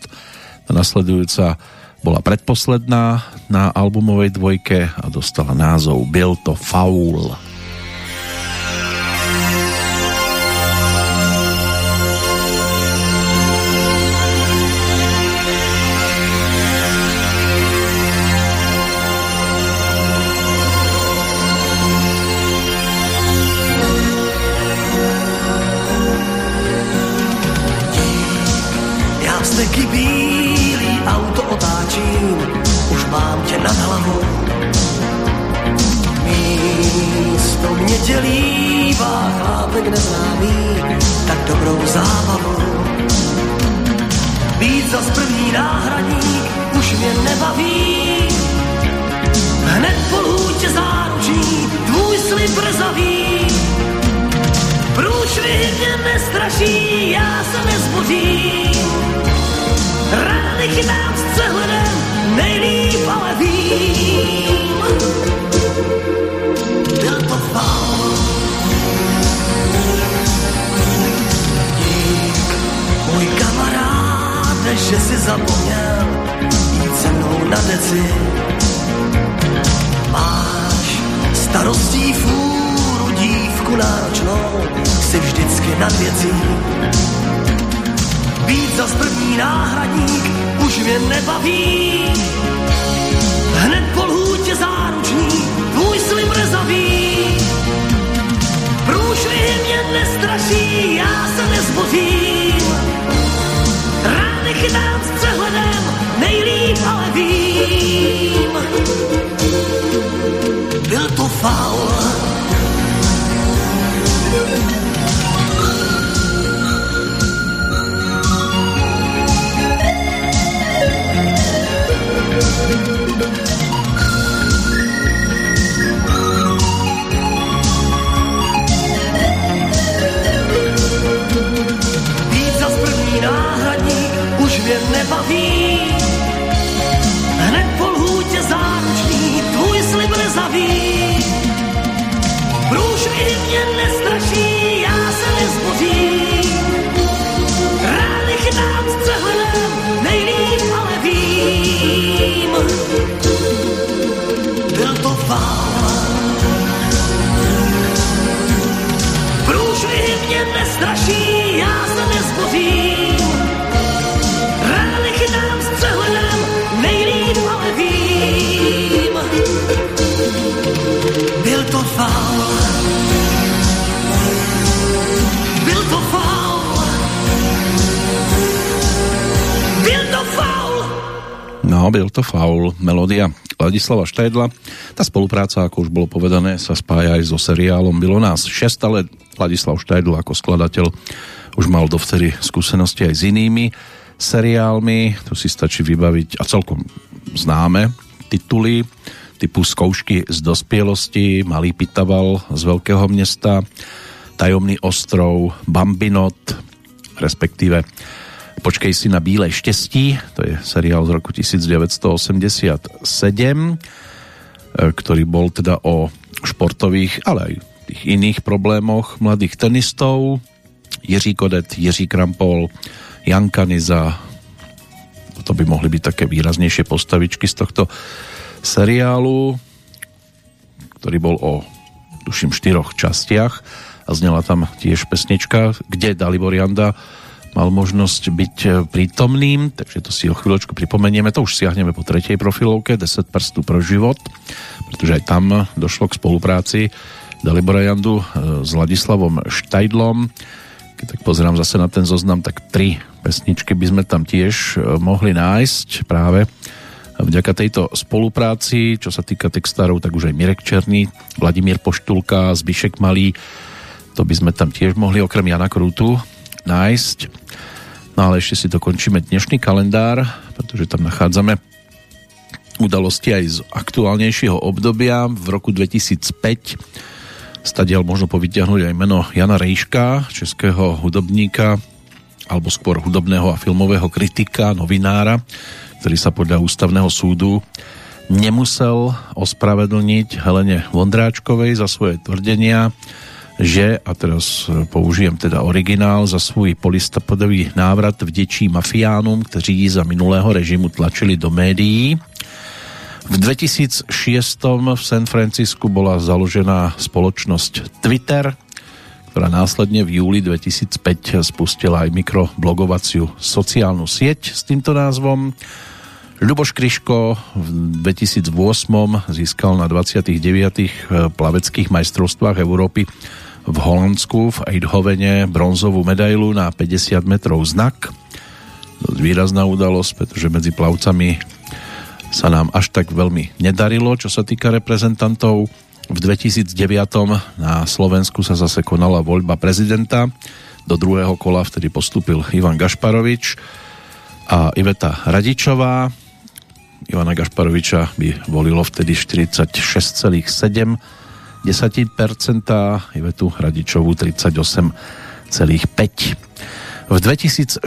Tá nasledujúca bola predposledná na albumovej dvojke a dostala názov Byl to faul. mě nestraší, já se nezbudím. Rány chytám s přehledem, nejlíp ale vím. Byl to faul. Můj kamarád, že si zapomněl jít se mnou na deci. Máš starostí fůru dívku náročnou, si vždycky nad věcí. Být zas první náhradník už mě nebaví. Hned po lhůtě záruční tvůj slim rezaví. Průšvihy mě nestraší, já se nezbořím. Rány chytám s přehledem, nejlíp ale vím. Byl to faul, nebaví. Hned po lhůtě záruční tvůj slib nezaví. Průž mě nestraší, já se nezbořím. Rány nám s přehledem, nejlíp ale vím. Byl to pán. Průž mě nestraší, já se nezbořím. Ladislava Štajdla. Tá spolupráca, ako už bolo povedané, sa spája aj so seriálom Bylo nás 6, ale Ladislav Štajdl ako skladateľ už mal dovtedy skúsenosti aj s inými seriálmi. Tu si stačí vybaviť a celkom známe tituly typu Skoušky z dospielosti, Malý Pitaval z Veľkého mesta, Tajomný ostrov, Bambinot, respektíve Počkej si na Bílej štestí, to je seriál z roku 1987, e, ktorý bol teda o športových, ale aj tých iných problémoch mladých tenistov. Jiří Kodet, Jiří Krampol, Jan Kaniza, to by mohli byť také výraznejšie postavičky z tohto seriálu, ktorý bol o, tuším, štyroch častiach a znela tam tiež pesnička, kde Dalibor Janda mal možnosť byť e, prítomným, takže to si o chvíľočku pripomenieme. To už siahneme po tretej profilovke 10 prstú pro život, pretože aj tam došlo k spolupráci Dalibora Jandu e, s Ladislavom Štajdlom. Keď tak pozerám zase na ten zoznam, tak tri pesničky by sme tam tiež e, mohli nájsť práve vďaka tejto spolupráci, čo sa týka textárov, tak už aj Mirek Černý, Vladimír Poštulka, Zbyšek Malý, to by sme tam tiež mohli okrem Jana Krútu nájsť. No ale ešte si dokončíme dnešný kalendár, pretože tam nachádzame udalosti aj z aktuálnejšieho obdobia. V roku 2005 Stadiaľ možno povytiahnuť aj meno Jana Rejška, českého hudobníka, alebo skôr hudobného a filmového kritika, novinára, ktorý sa podľa ústavného súdu nemusel ospravedlniť Helene Vondráčkovej za svoje tvrdenia, že, a teraz použijem teda originál, za svůj polistopadový návrat vděčí mafiánům, kteří za minulého režimu tlačili do médií. V 2006 v San Francisku bola založená spoločnosť Twitter, ktorá následne v júli 2005 spustila aj mikroblogovaciu sociálnu sieť s týmto názvom. Ľuboš Kryško v 2008 získal na 29. plaveckých majstrovstvách Európy v Holandsku v Eidhovene bronzovú medailu na 50 metrov znak. Dosť výrazná udalosť, pretože medzi plavcami sa nám až tak veľmi nedarilo, čo sa týka reprezentantov. V 2009 na Slovensku sa zase konala voľba prezidenta. Do druhého kola vtedy postúpil Ivan Gašparovič a Iveta Radičová. Ivana Gašparoviča by volilo vtedy 46,7 10%, Ivetu Hradičovú 38,5%. V 2014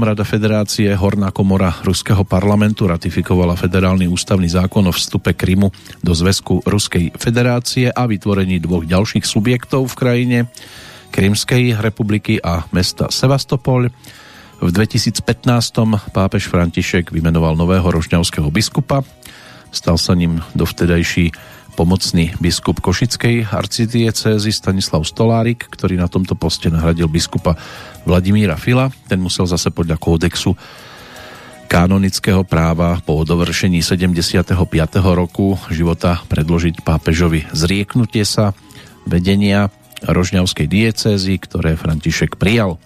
Rada Federácie Horná komora Ruského parlamentu ratifikovala federálny ústavný zákon o vstupe Krymu do zväzku Ruskej federácie a vytvorení dvoch ďalších subjektov v krajine Krymskej republiky a mesta Sevastopol. V 2015 pápež František vymenoval nového rožňavského biskupa. Stal sa ním dovtedajší pomocný biskup Košickej arcidiecézy Stanislav Stolárik, ktorý na tomto poste nahradil biskupa Vladimíra Fila. Ten musel zase podľa kódexu kanonického práva po dovršení 75. roku života predložiť pápežovi zrieknutie sa vedenia rožňavskej diecézy, ktoré František prijal.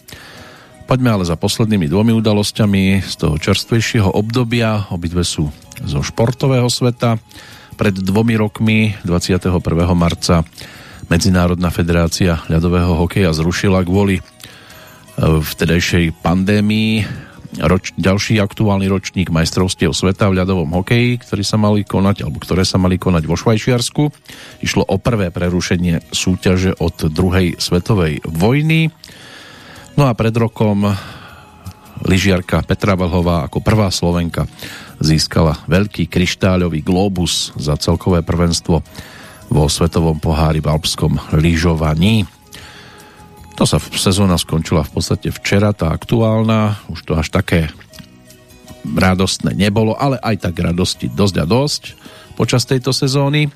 Poďme ale za poslednými dvomi udalosťami z toho čerstvejšieho obdobia. Obidve sú zo športového sveta. Pred dvomi rokmi, 21. marca, Medzinárodná federácia ľadového hokeja zrušila kvôli e, vtedajšej pandémii roč, ďalší aktuálny ročník majstrovstiev sveta v ľadovom hokeji, ktorý sa mali konať, alebo ktoré sa mali konať vo Švajčiarsku. Išlo o prvé prerušenie súťaže od druhej svetovej vojny. No a pred rokom lyžiarka Petra Vlhová ako prvá Slovenka získala veľký kryštáľový globus za celkové prvenstvo vo Svetovom pohári v alpskom lyžovaní. To sa sezóna skončila v podstate včera, tá aktuálna, už to až také radostné nebolo, ale aj tak radosti dosť a dosť počas tejto sezóny.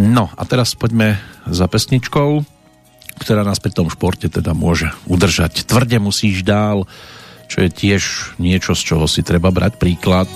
No a teraz poďme za pesničkou, ktorá nás pri tom športe teda môže udržať. Tvrde musíš dál, čo je tiež niečo, z čoho si treba brať príklad.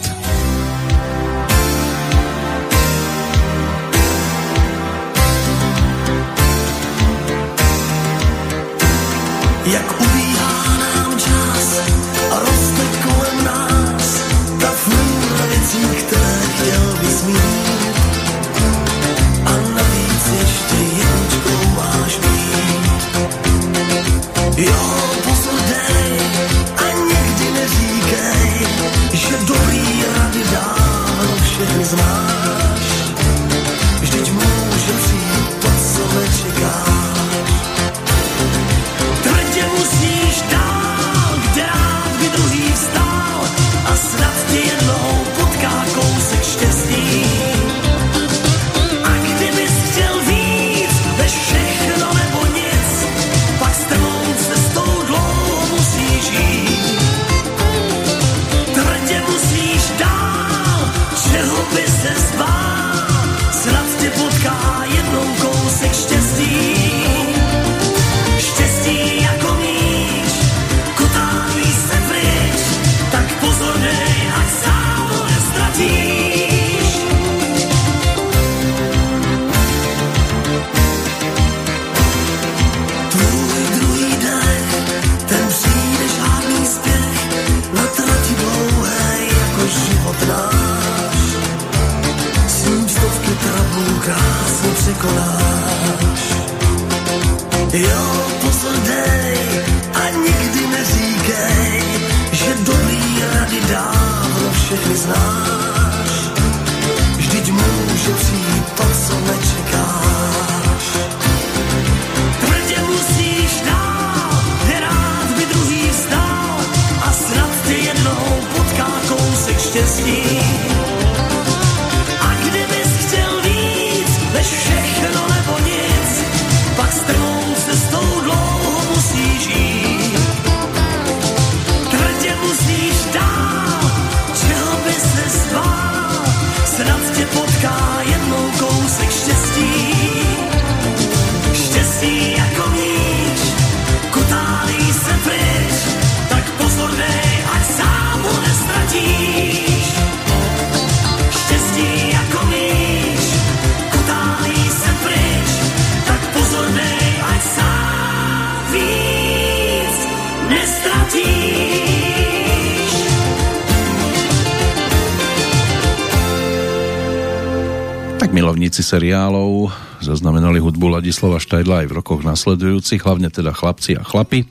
Seriálov zaznamenali hudbu Ladislava Štajdla aj v rokoch nasledujúcich, hlavne teda chlapci a chlapi.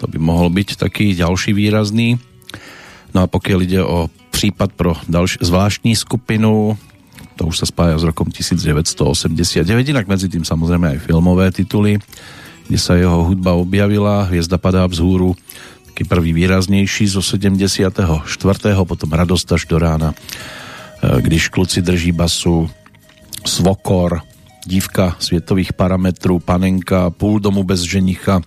To by mohol byť taký ďalší výrazný. No a pokiaľ ide o prípad pro ďalší, zvláštní skupinu, to už sa spája s rokom 1989, inak medzi tým samozrejme aj filmové tituly, kde sa jeho hudba objavila, Hviezda padá vzhúru, taký prvý výraznejší zo 74. potom Radosť až do rána, e, když kluci drží basu, Svokor, Dívka svietových parametrů, Panenka, Půl domu bez ženicha,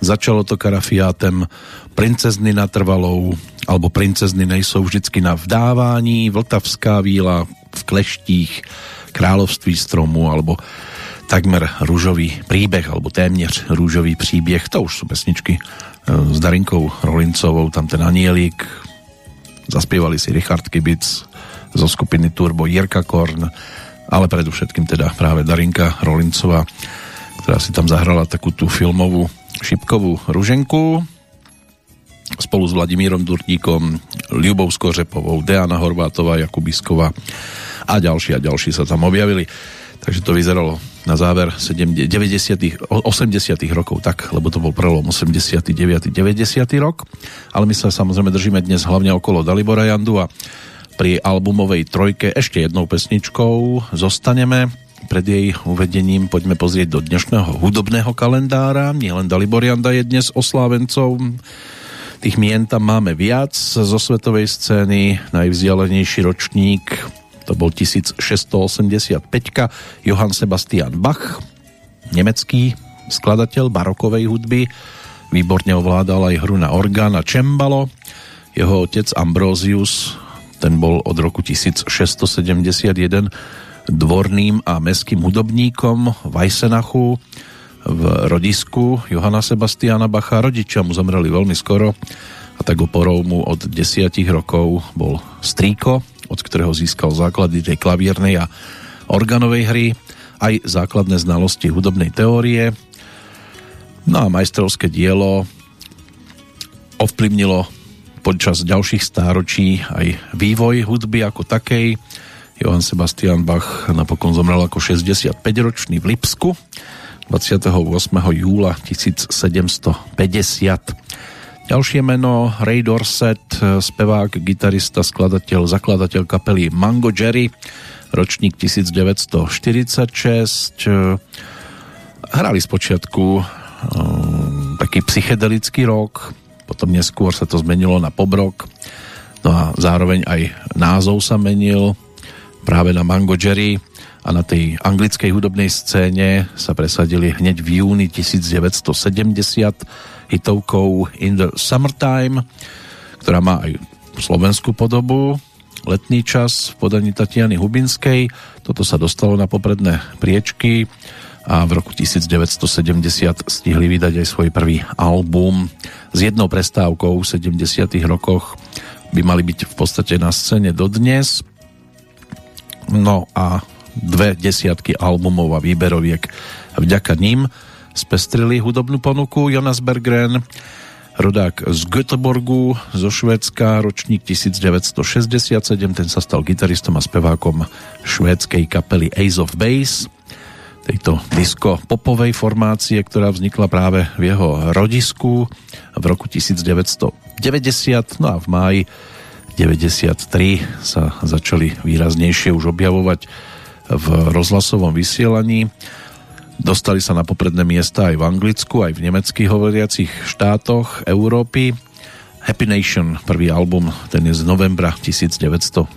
Začalo to karafiátem, Princezny natrvalou, alebo Princezny nejsou vždycky na vdávání, Vltavská víla v kleštích, Království stromu, alebo takmer rúžový príbeh, alebo téměř rúžový příběh, to už sú pesničky e, s Darinkou Rolincovou, tam ten anielík, zaspievali si Richard Kibic zo skupiny Turbo, Jirka Korn, ale predovšetkým teda práve Darinka Rolincová, ktorá si tam zahrala takú tú filmovú šipkovú ruženku spolu s Vladimírom Durníkom, Ľubou Skořepovou, Deana Horvátová, Jakubisková a ďalší a ďalší sa tam objavili. Takže to vyzeralo na záver 70 80 rokov tak, lebo to bol prelom 89 90 rok, ale my sa samozrejme držíme dnes hlavne okolo Dalibora Jandu a pri albumovej trojke ešte jednou pesničkou zostaneme. Pred jej uvedením poďme pozrieť do dnešného hudobného kalendára. Nielen Dalibor Janda je dnes oslávencov. Tých mien tam máme viac zo svetovej scény. Najvzdialenejší ročník to bol 1685 Johann Sebastian Bach, nemecký skladateľ barokovej hudby, výborne ovládal aj hru na orgán a čembalo. Jeho otec Ambrosius ten bol od roku 1671 dvorným a meským hudobníkom v Eisenachu v rodisku Johana Sebastiana Bacha. Rodičia mu zomreli veľmi skoro a tak oporou mu od desiatich rokov bol strýko, od ktorého získal základy tej klaviernej a organovej hry, aj základné znalosti hudobnej teórie. No a majstrovské dielo ovplyvnilo počas ďalších stáročí aj vývoj hudby ako takej. Johann Sebastian Bach napokon zomrel ako 65-ročný v Lipsku 28. júla 1750. Ďalšie meno Ray Dorset, spevák, gitarista, skladateľ, zakladateľ kapely Mango Jerry, ročník 1946. Hrali spočiatku um, taký psychedelický rok, potom neskôr sa to zmenilo na pobrok, no a zároveň aj názov sa menil práve na Mango Jerry a na tej anglickej hudobnej scéne sa presadili hneď v júni 1970 hitovkou In the Summertime, ktorá má aj slovenskú podobu, letný čas v podaní Tatiany Hubinskej. Toto sa dostalo na popredné priečky a v roku 1970 stihli vydať aj svoj prvý album. S jednou prestávkou v 70 rokoch by mali byť v podstate na scéne dodnes. No a dve desiatky albumov a výberoviek vďaka ním spestrili hudobnú ponuku Jonas Berggren rodák z Göteborgu, zo Švédska, ročník 1967, ten sa stal gitaristom a spevákom švédskej kapely Ace of Base tejto disco-popovej formácie, ktorá vznikla práve v jeho rodisku v roku 1990. No a v máji 93 sa začali výraznejšie už objavovať v rozhlasovom vysielaní. Dostali sa na popredné miesta aj v Anglicku, aj v nemeckých hovoriacich štátoch Európy. Happy Nation, prvý album, ten je z novembra 1993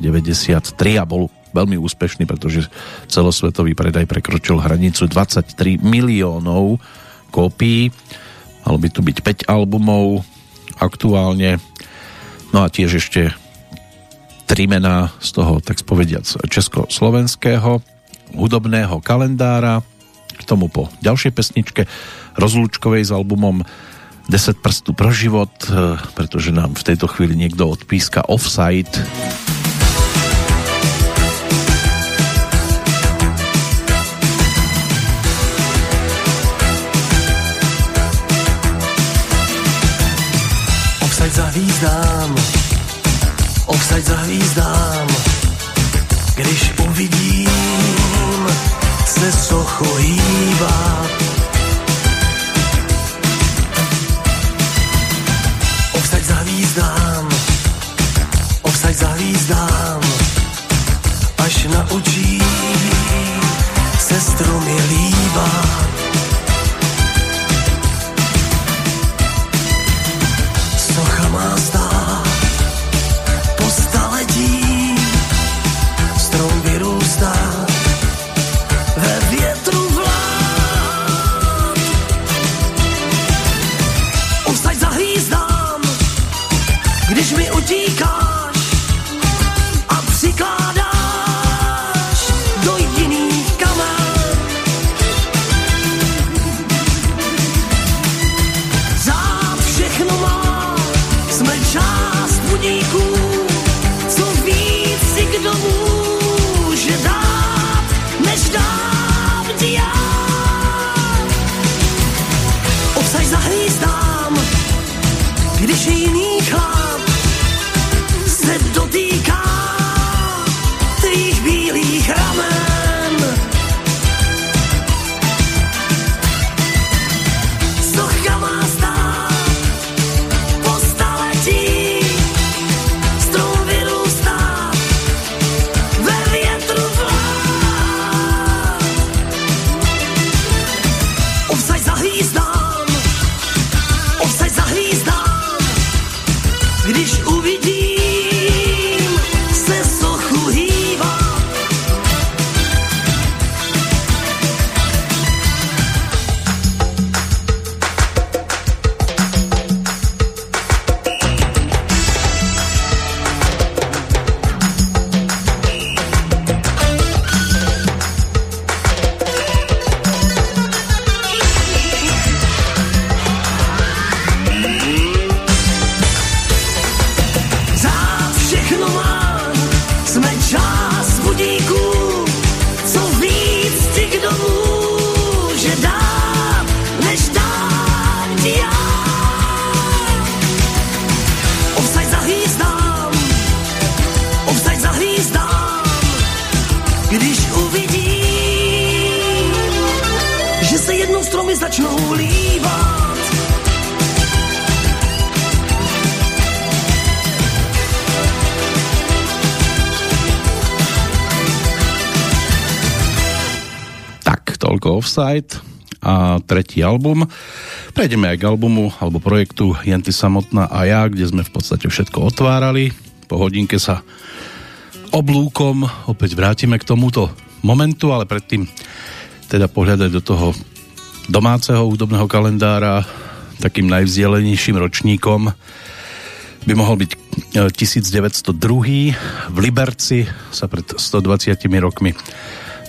a bol veľmi úspešný, pretože celosvetový predaj prekročil hranicu 23 miliónov kópií. Malo by tu byť 5 albumov aktuálne. No a tiež ešte tri mená z toho, tak spovediac, československého hudobného kalendára. K tomu po ďalšej pesničke rozlúčkovej s albumom 10 prstu pro život, eh, pretože nám v tejto chvíli niekto odpíska Offside. Hvízdám, offside za hvízdám, když uvidím se sochu hýbá. Ovsaď za hvízdám, ovsaď za hvízdám, až naučí se stromy líbá. Offside tretí album. Prejdeme aj k albumu alebo projektu Jenty samotná a ja, kde sme v podstate všetko otvárali. Po hodinke sa oblúkom opäť vrátime k tomuto momentu, ale predtým teda pohľadať do toho domáceho údobného kalendára takým najvzdelenejším ročníkom by mohol byť 1902. E, v Liberci sa pred 120 rokmi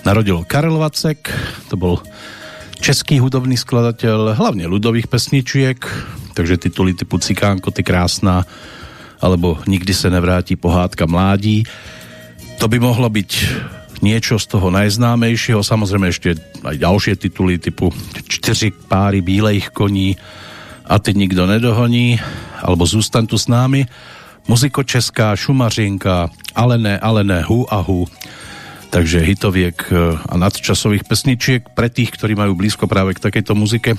narodil Karel Vacek, to bol český hudobný skladateľ, hlavne ľudových pesničiek, takže tituly typu Cikánko, ty krásna, alebo Nikdy se nevrátí pohádka mládí. To by mohlo byť niečo z toho najznámejšieho, samozrejme ešte aj ďalšie tituly typu Čtyři páry bílejch koní a ty nikdo nedohoní, alebo Zůstaň tu s námi, Muziko Česká, Šumařinka, ale ne, ale ne, hu a hu takže hitoviek e, a nadčasových pesničiek pre tých, ktorí majú blízko práve k takejto muzike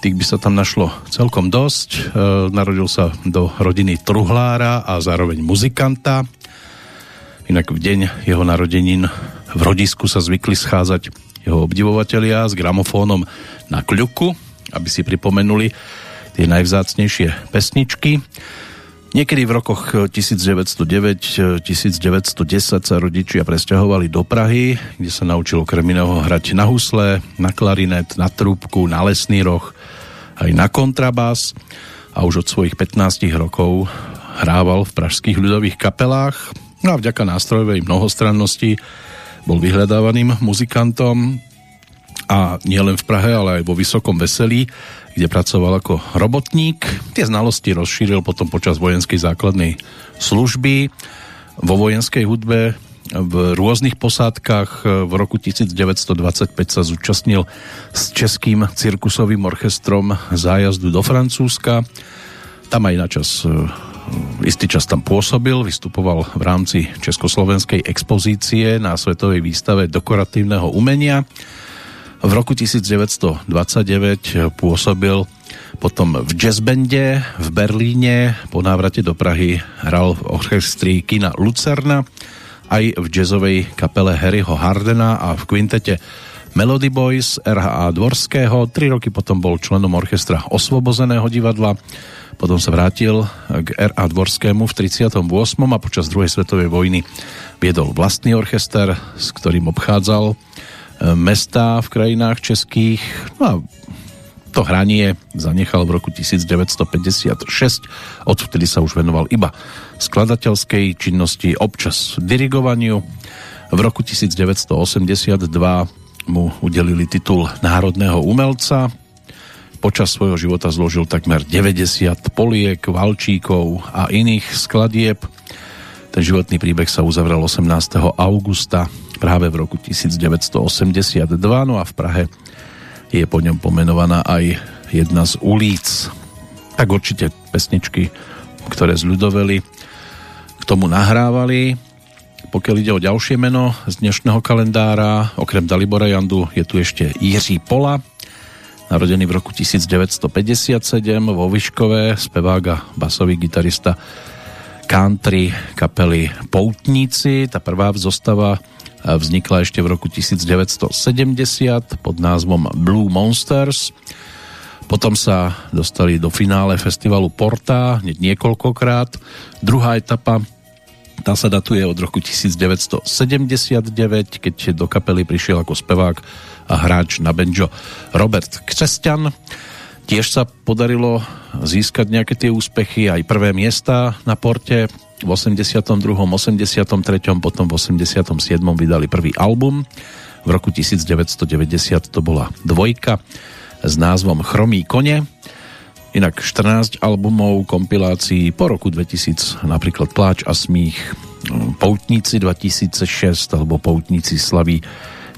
tých by sa tam našlo celkom dosť. E, narodil sa do rodiny truhlára a zároveň muzikanta. Inak v deň jeho narodenín v rodisku sa zvykli schádzať jeho obdivovatelia s gramofónom na kľuku aby si pripomenuli tie najvzácnejšie pesničky Niekedy v rokoch 1909-1910 sa rodičia presťahovali do Prahy, kde sa naučil okrem iného hrať na husle, na klarinet, na trúbku, na lesný roh, aj na kontrabás a už od svojich 15 rokov hrával v pražských ľudových kapelách. No a vďaka nástrojovej mnohostrannosti bol vyhľadávaným muzikantom. A nielen v Prahe, ale aj vo Vysokom Veselí kde pracoval ako robotník. Tie znalosti rozšíril potom počas vojenskej základnej služby. Vo vojenskej hudbe v rôznych posádkach v roku 1925 sa zúčastnil s českým cirkusovým orchestrom zájazdu do Francúzska. Tam aj načas e, istý čas tam pôsobil, vystupoval v rámci Československej expozície na Svetovej výstave dekoratívneho umenia V roku 1929 pôsobil potom v jazzbende v Berlíne, po návrate do Prahy hral v orchestri kina Lucerna, aj v jazzovej kapele Harryho Hardena a v kvintete Melody Boys RHA Dvorského. Tri roky potom bol členom orchestra Osvobozeného divadla, potom sa vrátil k R.A. Dvorskému v 38. a počas druhej svetovej vojny viedol vlastný orchester, s ktorým obchádzal mesta v krajinách českých. No a to hranie zanechal v roku 1956, odvtedy sa už venoval iba skladateľskej činnosti, občas dirigovaniu. V roku 1982 mu udelili titul národného umelca. Počas svojho života zložil takmer 90 poliek, valčíkov a iných skladieb. Ten životný príbeh sa uzavrel 18. augusta práve v roku 1982, no a v Prahe je po ňom pomenovaná aj jedna z ulic. Tak určite pesničky, ktoré zľudoveli, k tomu nahrávali. Pokiaľ ide o ďalšie meno z dnešného kalendára, okrem Dalibora Jandu je tu ešte Jiří Pola, narodený v roku 1957 vo Vyškové, spevák a basový gitarista country kapely Poutníci. Tá prvá zostava vznikla ešte v roku 1970 pod názvom Blue Monsters. Potom sa dostali do finále festivalu Porta hneď niekoľkokrát. Druhá etapa tá sa datuje od roku 1979, keď do kapely prišiel ako spevák a hráč na banjo Robert Křesťan. Tiež sa podarilo získať nejaké tie úspechy, aj prvé miesta na porte v 82., 83., potom v 87. vydali prvý album. V roku 1990 to bola dvojka s názvom Chromý kone. Inak 14 albumov kompilácií po roku 2000, napríklad Pláč a smích, Poutníci 2006 alebo Poutníci slaví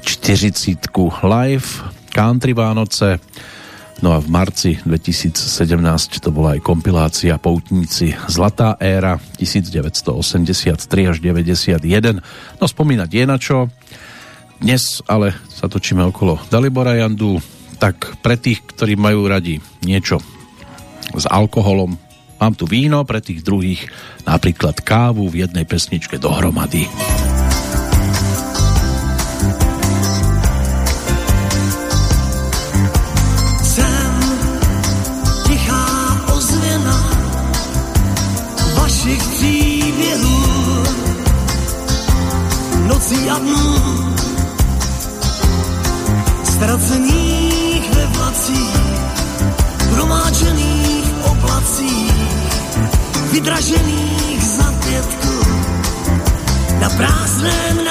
40 live, Country Vánoce, No a v marci 2017 to bola aj kompilácia Poutníci Zlatá éra 1983 až 91. No spomínať je na čo. Dnes ale sa točíme okolo Dalibora Jandu, tak pre tých, ktorí majú radi niečo s alkoholom, mám tu víno, pre tých druhých napríklad kávu v jednej pesničke dohromady. Ztracených ve vlacích, promáčených oblacích, vydražených za pětku, na prázdném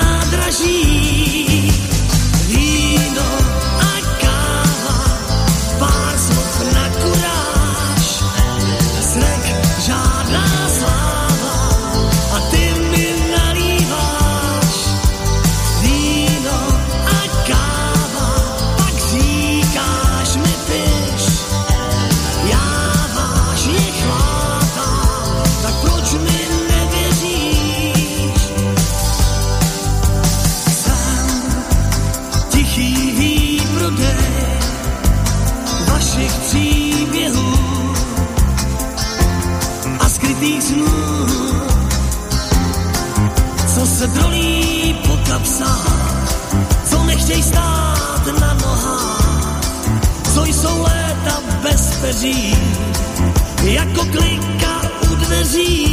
peří, jako klika u dveří.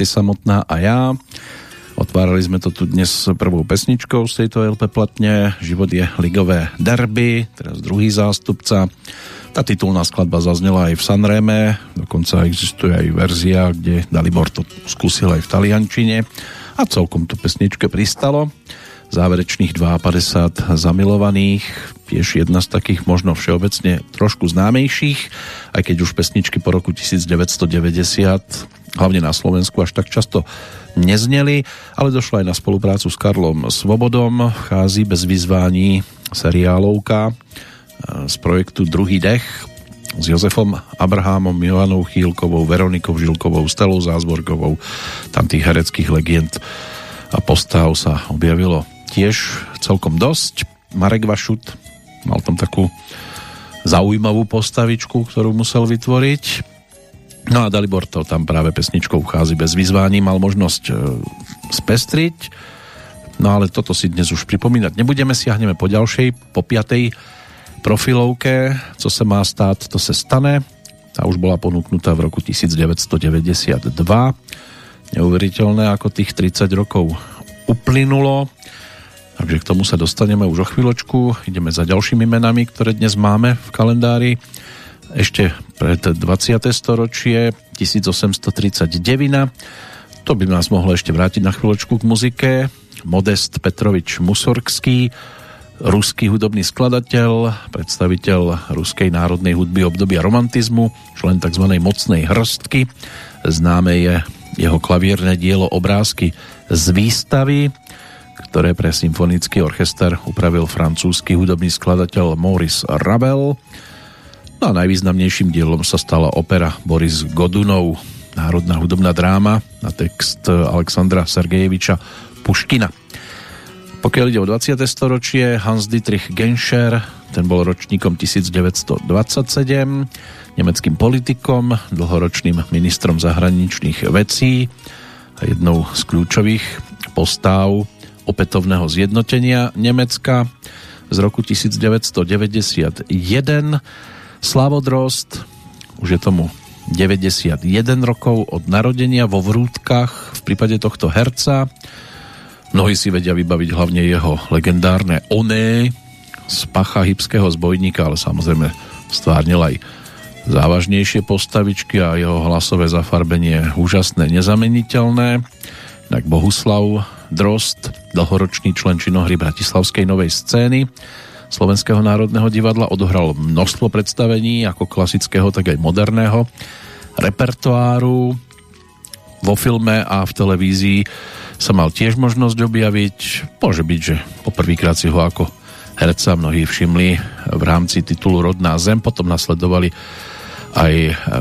Jenty samotná a ja. Otvárali sme to tu dnes prvou pesničkou z tejto LP platne. Život je ligové derby, teraz druhý zástupca. Tá titulná skladba zaznela aj v Sanreme, dokonca existuje aj verzia, kde Dalibor to skúsil aj v taliančine a celkom to pesničke pristalo. Záverečných 52 zamilovaných, tiež jedna z takých možno všeobecne trošku známejších, aj keď už pesničky po roku 1990 hlavne na Slovensku až tak často nezneli, ale došlo aj na spoluprácu s Karlom Svobodom, vchází bez vyzvání seriálovka e, z projektu Druhý dech s Jozefom Abrahámom, Milanou Chýlkovou, Veronikou Žilkovou, Stelou Zázvorkovou. Tam tých hereckých legend a postav sa objavilo tiež celkom dosť. Marek Vašut mal tam takú zaujímavú postavičku, ktorú musel vytvoriť. No a Dalibor to tam práve pesničkou chází bez vyzvání mal možnosť e, spestriť. No ale toto si dnes už pripomínať nebudeme, siahneme po ďalšej, po piatej profilovke, co se má stát, to se stane. Tá už bola ponúknutá v roku 1992. Neuveriteľné, ako tých 30 rokov uplynulo. Takže k tomu sa dostaneme už o chvíľočku. Ideme za ďalšími menami, ktoré dnes máme v kalendári ešte pred 20. storočie 1839. To by nás mohlo ešte vrátiť na chvíľočku k muzike. Modest Petrovič Musorgský, ruský hudobný skladateľ, predstaviteľ ruskej národnej hudby obdobia romantizmu, člen tzv. mocnej hrstky. Známe je jeho klavierne dielo obrázky z výstavy, ktoré pre symfonický orchester upravil francúzsky hudobný skladateľ Maurice Ravel. No a najvýznamnejším dielom sa stala opera Boris Godunov, národná hudobná dráma na text Alexandra Sergejeviča Puškina. Pokiaľ ide o 20. storočie, Hans Dietrich Genscher, ten bol ročníkom 1927, nemeckým politikom, dlhoročným ministrom zahraničných vecí a jednou z kľúčových postáv opätovného zjednotenia Nemecka z roku 1991 Slavodrost, už je tomu 91 rokov od narodenia vo Vrútkach v prípade tohto herca. Mnohí si vedia vybaviť hlavne jeho legendárne Oné z pacha hybského zbojníka, ale samozrejme stvárnil aj závažnejšie postavičky a jeho hlasové zafarbenie úžasné, nezameniteľné. Tak Bohuslav Drost, dlhoročný člen činohry Bratislavskej novej scény, Slovenského národného divadla odohral množstvo predstavení, ako klasického, tak aj moderného repertoáru. Vo filme a v televízii sa mal tiež možnosť objaviť. Môže byť, že poprvýkrát si ho ako herca mnohí všimli v rámci titulu Rodná zem, potom nasledovali aj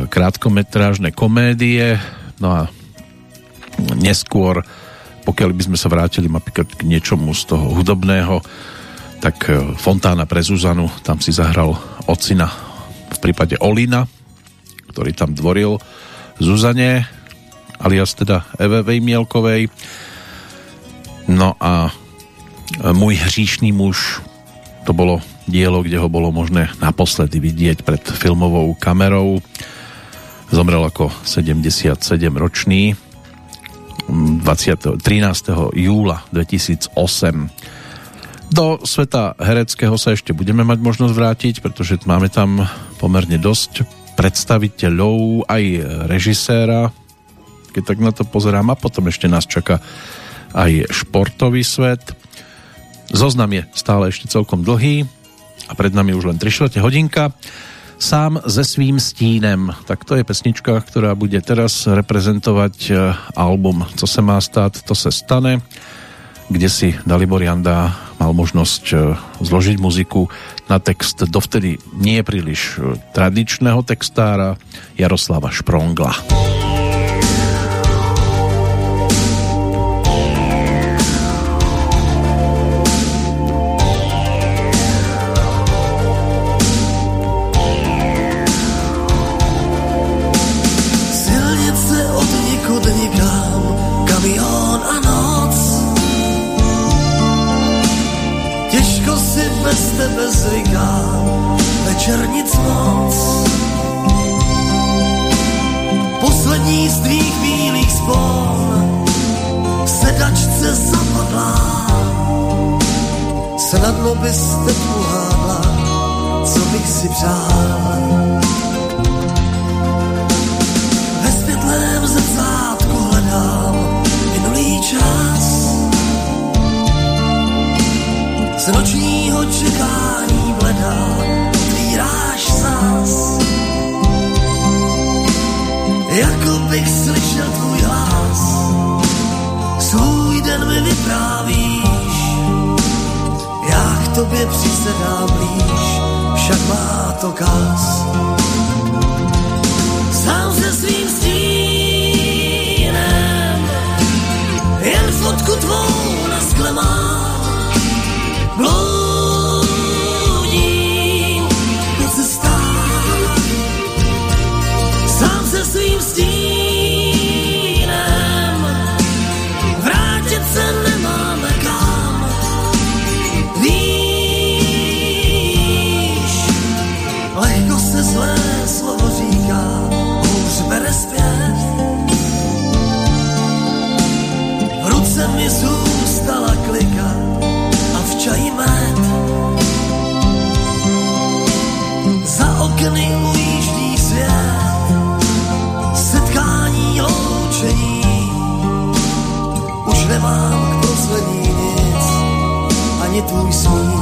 krátkometrážne komédie, no a neskôr, pokiaľ by sme sa vrátili napríklad k niečomu z toho hudobného, tak e, Fontána pre Zuzanu, tam si zahral ocina v prípade Olina, ktorý tam dvoril Zuzane, alias teda Eve Vejmielkovej. No a e, Môj hříšný muž, to bolo dielo, kde ho bolo možné naposledy vidieť pred filmovou kamerou. Zomrel ako 77 ročný 20, 13. júla 2008 do sveta hereckého sa ešte budeme mať možnosť vrátiť, pretože máme tam pomerne dosť predstaviteľov, aj režiséra, keď tak na to pozerám, a potom ešte nás čaká aj športový svet. Zoznam je stále ešte celkom dlhý a pred nami už len 3 hodinka. Sám se svým stínem, tak to je pesnička, ktorá bude teraz reprezentovať eh, album Co se má stát, to se stane kde si Dalibor Janda mal možnosť e, zložiť muziku na text dovtedy nie príliš e, tradičného textára Jaroslava Šprongla. večer ani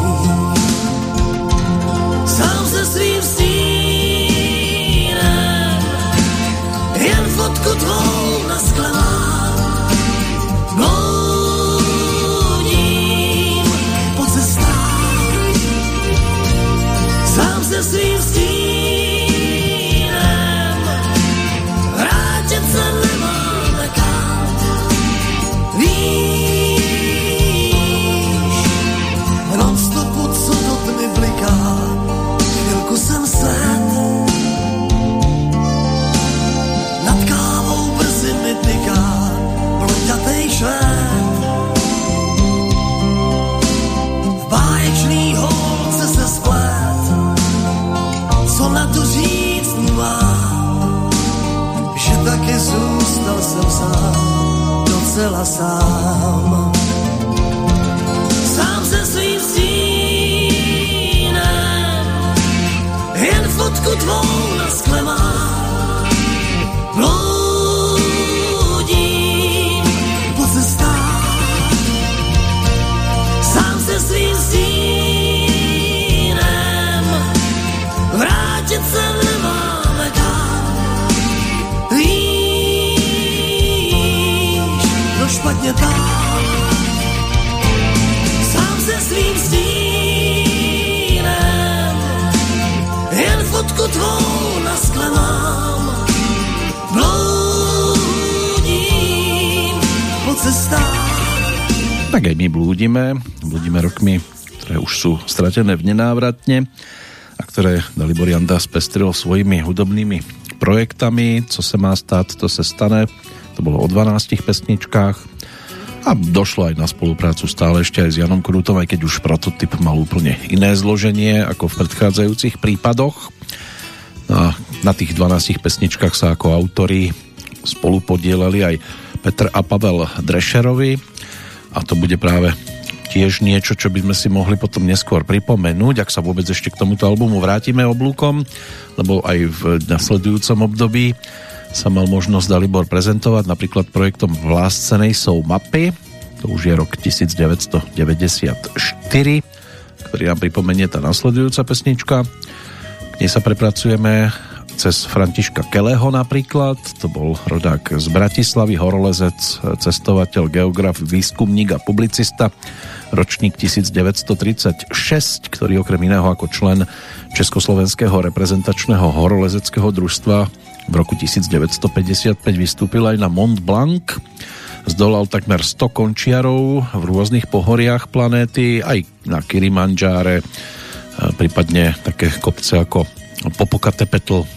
stratené v nenávratne a ktoré Dalibor Janda spestril svojimi hudobnými projektami. Co se má stát, to se stane. To bolo o 12 pesničkách a došlo aj na spoluprácu stále ešte aj s Janom Krutom, aj keď už prototyp mal úplne iné zloženie ako v predchádzajúcich prípadoch. No a na tých 12 pesničkách sa ako autori spolu podielali aj Petr a Pavel Drešerovi a to bude práve tiež niečo, čo by sme si mohli potom neskôr pripomenúť, ak sa vôbec ešte k tomuto albumu vrátime oblúkom, lebo aj v nasledujúcom období sa mal možnosť Dalibor prezentovať napríklad projektom Vláscenej jsou mapy, to už je rok 1994, ktorý nám pripomenie tá nasledujúca pesnička. K nej sa prepracujeme cez Františka Keleho napríklad, to bol rodák z Bratislavy, horolezec, cestovateľ, geograf, výskumník a publicista, ročník 1936, ktorý okrem iného ako člen Československého reprezentačného horolezeckého družstva v roku 1955 vystúpil aj na Mont Blanc, zdolal takmer 100 končiarov v rôznych pohoriach planéty, aj na Kilimanjáre, prípadne také kopce ako Popocatépetl,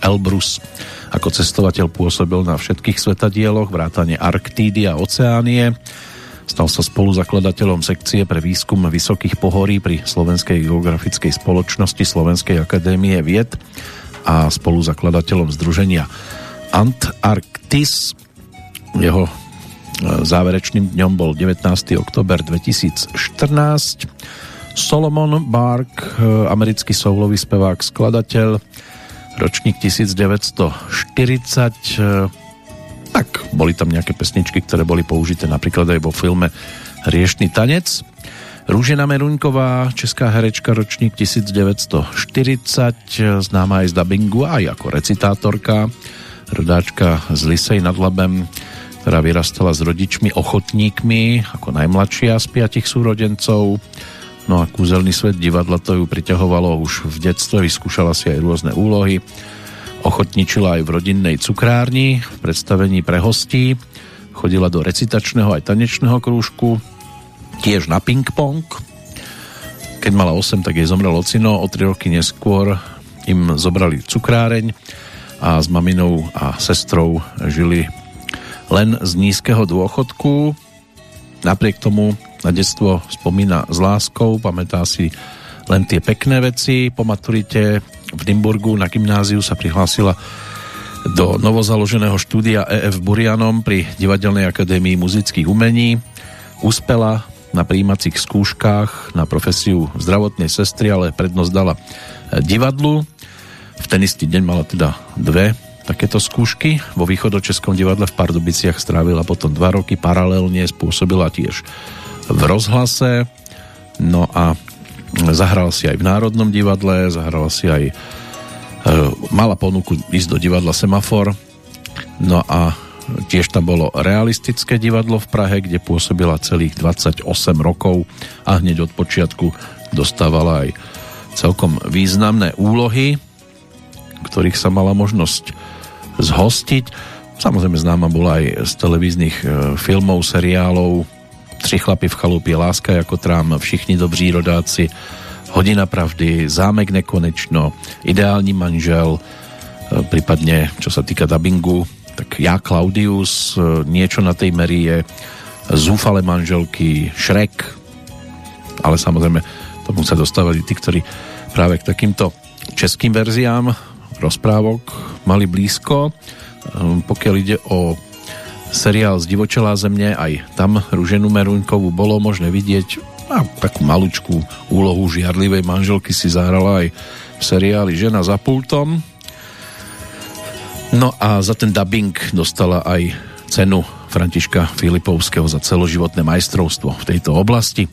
Elbrus. Ako cestovateľ pôsobil na všetkých svetadieloch, vrátane Arktídy a Oceánie. Stal sa spoluzakladateľom sekcie pre výskum vysokých pohorí pri Slovenskej geografickej spoločnosti Slovenskej akadémie vied a spoluzakladateľom združenia Antarktis. Jeho e, záverečným dňom bol 19. oktober 2014. Solomon Bark, e, americký soulový spevák, skladateľ, ročník 1940. Tak boli tam nejaké pesničky, ktoré boli použité napríklad aj vo filme Riešný tanec. Rúžena Meruňková, česká herečka, ročník 1940, známa aj z dubbingu, aj ako recitátorka, rodáčka z Lisej nad Labem, ktorá vyrastala s rodičmi ochotníkmi, ako najmladšia z piatich súrodencov. No a kúzelný svet divadla to ju priťahovalo už v detstve, vyskúšala si aj rôzne úlohy. Ochotničila aj v rodinnej cukrárni v predstavení pre hostí. Chodila do recitačného aj tanečného krúžku, tiež na ping-pong. Keď mala 8, tak jej zomrel ocino, o 3 roky neskôr im zobrali cukráreň a s maminou a sestrou žili len z nízkeho dôchodku. Napriek tomu na detstvo spomína s láskou, pamätá si len tie pekné veci. Po maturite v Dimburgu na gymnáziu sa prihlásila do novozaloženého štúdia EF Burianom pri Divadelnej akadémii muzických umení. Uspela na príjímacích skúškach na profesiu zdravotnej sestry, ale prednosť dala divadlu. V ten istý deň mala teda dve takéto skúšky. Vo východočeskom divadle v Pardubiciach strávila potom dva roky, paralelne spôsobila tiež v rozhlase. No a zahral si aj v Národnom divadle, zahral si aj e, mala ponuku ísť do divadla Semafor. No a Tiež tam bolo realistické divadlo v Prahe, kde pôsobila celých 28 rokov a hneď od počiatku dostávala aj celkom významné úlohy, ktorých sa mala možnosť zhostiť. Samozrejme známa bola aj z televíznych e, filmov, seriálov Tři chlapy v chalupě, Láska jako trám, Všichni dobří rodáci, Hodina pravdy, Zámek nekonečno, Ideální manžel, e, prípadne čo sa týka dubbingu, tak ja Claudius, e, niečo na tej meri je zúfale manželky, Šrek, ale samozrejme tomu sa dostávali tí, ktorí práve k takýmto českým verziám rozprávok mali blízko. E, pokiaľ ide o seriál z Divočelá zemne, aj tam Ruženu Meruňkovú bolo možné vidieť a takú malučkú úlohu žiarlivej manželky si zahrala aj v seriáli Žena za pultom No a za ten dubbing dostala aj cenu Františka Filipovského za celoživotné majstrovstvo v tejto oblasti.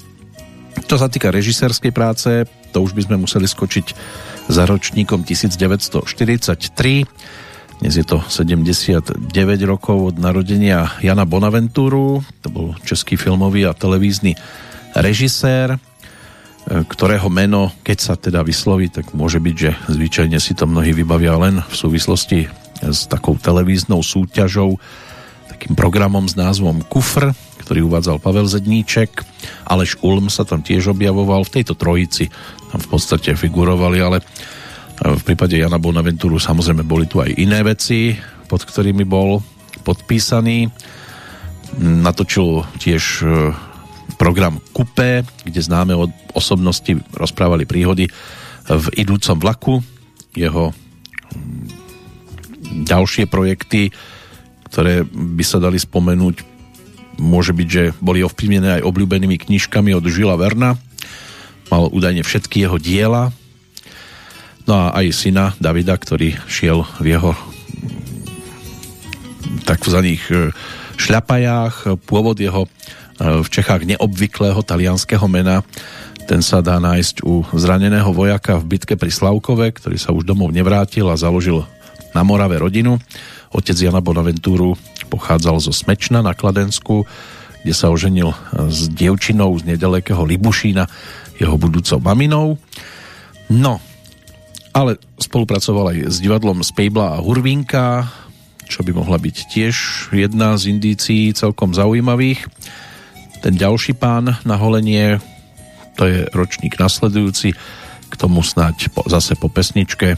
Čo sa týka režisérskej práce, to už by sme museli skočiť za ročníkom 1943. Dnes je to 79 rokov od narodenia Jana Bonaventúru, to bol český filmový a televízny režisér, ktorého meno, keď sa teda vysloví, tak môže byť, že zvyčajne si to mnohí vybavia len v súvislosti s takou televíznou súťažou, takým programom s názvom Kufr, ktorý uvádzal Pavel Zedníček. Aleš Ulm sa tam tiež objavoval. V tejto trojici tam v podstate figurovali, ale v prípade Jana Bonaventuru samozrejme boli tu aj iné veci, pod ktorými bol podpísaný. Natočil tiež e, program Kupé, kde známe od osobnosti rozprávali príhody v idúcom vlaku. Jeho ďalšie projekty, ktoré by sa dali spomenúť, môže byť, že boli ovplyvnené aj obľúbenými knižkami od Žila Verna. Mal údajne všetky jeho diela. No a aj syna Davida, ktorý šiel v jeho takzvaných e, šľapajách. Pôvod jeho e, v Čechách neobvyklého talianského mena ten sa dá nájsť u zraneného vojaka v bitke pri Slavkove, ktorý sa už domov nevrátil a založil na Morave rodinu. Otec Jana Bonaventúru pochádzal zo Smečna na Kladensku, kde sa oženil s dievčinou z nedalekého Libušína, jeho budúcou maminou. No, ale spolupracoval aj s divadlom Spejbla a Hurvínka, čo by mohla byť tiež jedna z indícií celkom zaujímavých. Ten ďalší pán na holenie, to je ročník nasledujúci, k tomu snáď po, zase po pesničke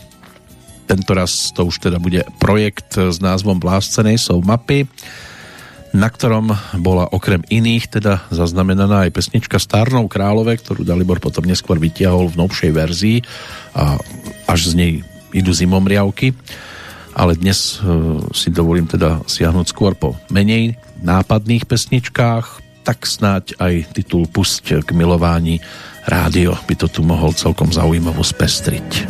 tento to už teda bude projekt s názvom Bláscenej sú mapy, na ktorom bola okrem iných teda zaznamenaná aj pesnička Starnou kráľové, ktorú Dalibor potom neskôr vytiahol v novšej verzii a až z nej idú zimomriavky. ale dnes si dovolím teda siahnuť skôr po menej nápadných pesničkách, tak snáď aj titul Pusť k milování rádio by to tu mohol celkom zaujímavo spestriť.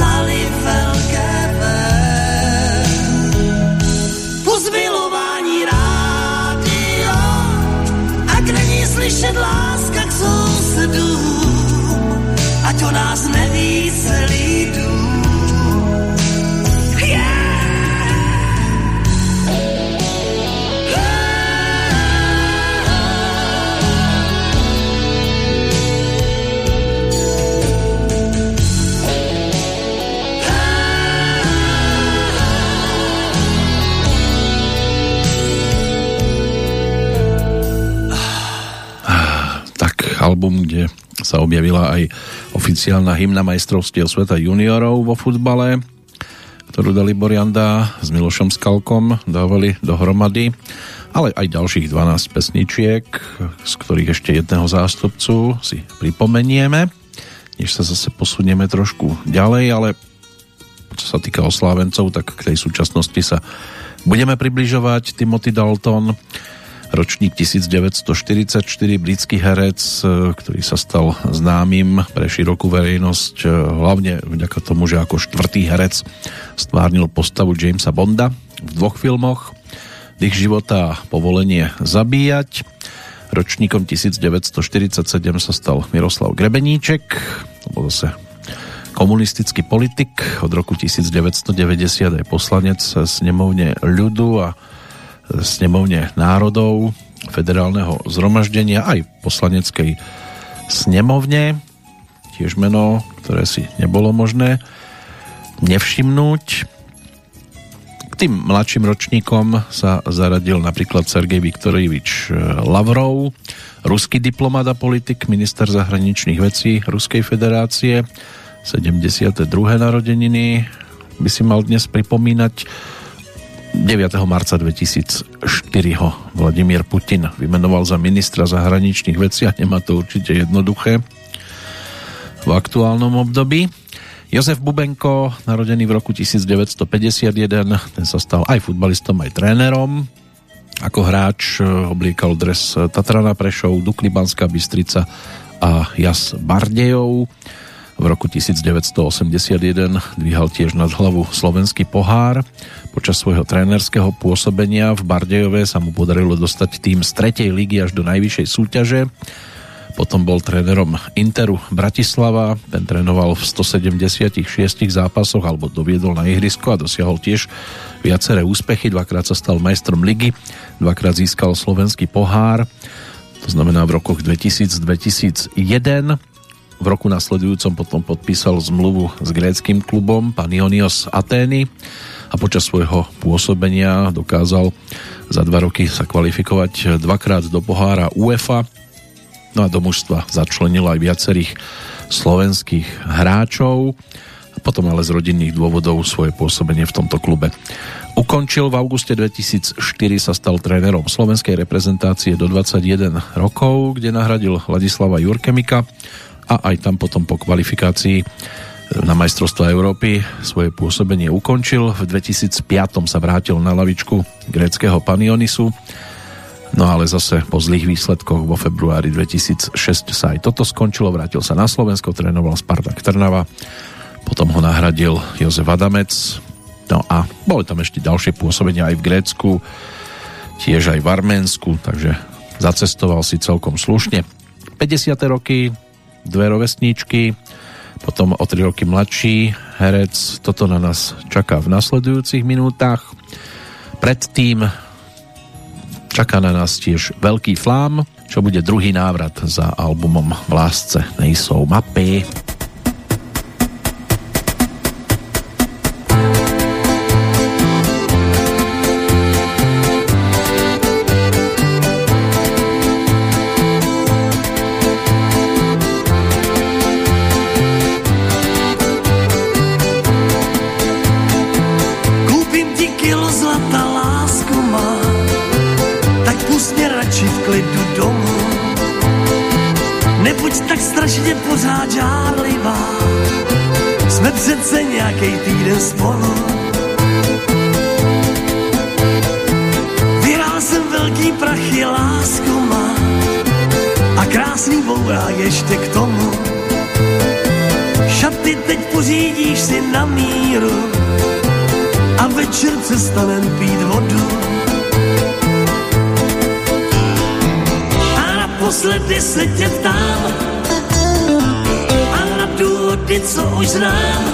Psali velké Po zmilování rádio, není slyšet láska k sousedům, ať o nás album, kde sa objavila aj oficiálna hymna majstrovstiev sveta juniorov vo futbale, ktorú dali Borianda s Milošom Skalkom dávali dohromady, ale aj ďalších 12 pesničiek, z ktorých ešte jedného zástupcu si pripomenieme, než sa zase posunieme trošku ďalej, ale čo sa týka oslávencov, tak k tej súčasnosti sa budeme približovať. Timothy Dalton, ročník 1944, britský herec, e, ktorý sa stal známym pre širokú verejnosť, e, hlavne vďaka tomu, že ako štvrtý herec stvárnil postavu Jamesa Bonda v dvoch filmoch Dých života a povolenie zabíjať. Ročníkom 1947 sa stal Miroslav Grebeníček, to bol zase komunistický politik, od roku 1990 je poslanec snemovne ľudu a snemovne národov, federálneho zhromaždenia aj poslaneckej snemovne. Tiež meno, ktoré si nebolo možné nevšimnúť. K tým mladším ročníkom sa zaradil napríklad Sergej Viktorievič Lavrov, ruský diplomat a politik, minister zahraničných vecí Ruskej federácie, 72. narodeniny by si mal dnes pripomínať 9. marca 2004 ho Vladimír Putin vymenoval za ministra zahraničných vecí a nemá to určite jednoduché v aktuálnom období. Jozef Bubenko, narodený v roku 1951, ten sa stal aj futbalistom, aj trénerom. Ako hráč obliekal dres Tatrana Prešov, Dukli Banská Bystrica a Jas Bardejov. V roku 1981 dvíhal tiež nad hlavu slovenský pohár. Počas svojho trénerského pôsobenia v Bardejove sa mu podarilo dostať tým z tretej ligy až do najvyššej súťaže. Potom bol trénerom Interu Bratislava, ten trénoval v 176 zápasoch alebo doviedol na ihrisko a dosiahol tiež viaceré úspechy. Dvakrát sa stal majstrom ligy, dvakrát získal slovenský pohár, to znamená v rokoch 2000-2001 v roku nasledujúcom potom podpísal zmluvu s gréckým klubom Panionios Atény a počas svojho pôsobenia dokázal za dva roky sa kvalifikovať dvakrát do pohára UEFA no a do mužstva začlenil aj viacerých slovenských hráčov potom ale z rodinných dôvodov svoje pôsobenie v tomto klube ukončil. V auguste 2004 sa stal trénerom slovenskej reprezentácie do 21 rokov, kde nahradil Ladislava Jurkemika a aj tam potom po kvalifikácii na majstrovstvo Európy svoje pôsobenie ukončil. V 2005 sa vrátil na lavičku gréckého Panionisu, no ale zase po zlých výsledkoch vo februári 2006 sa aj toto skončilo, vrátil sa na Slovensko, trénoval Spartak Trnava, potom ho nahradil Jozef Adamec, no a boli tam ešte ďalšie pôsobenia aj v Grécku, tiež aj v Arménsku, takže zacestoval si celkom slušne. 50. roky dve rovesníčky, potom o tri roky mladší herec. Toto na nás čaká v nasledujúcich minútach. Predtým čaká na nás tiež Veľký flám, čo bude druhý návrat za albumom V lásce nejsou mapy. tady se tě ptám a na důvody, co už znám.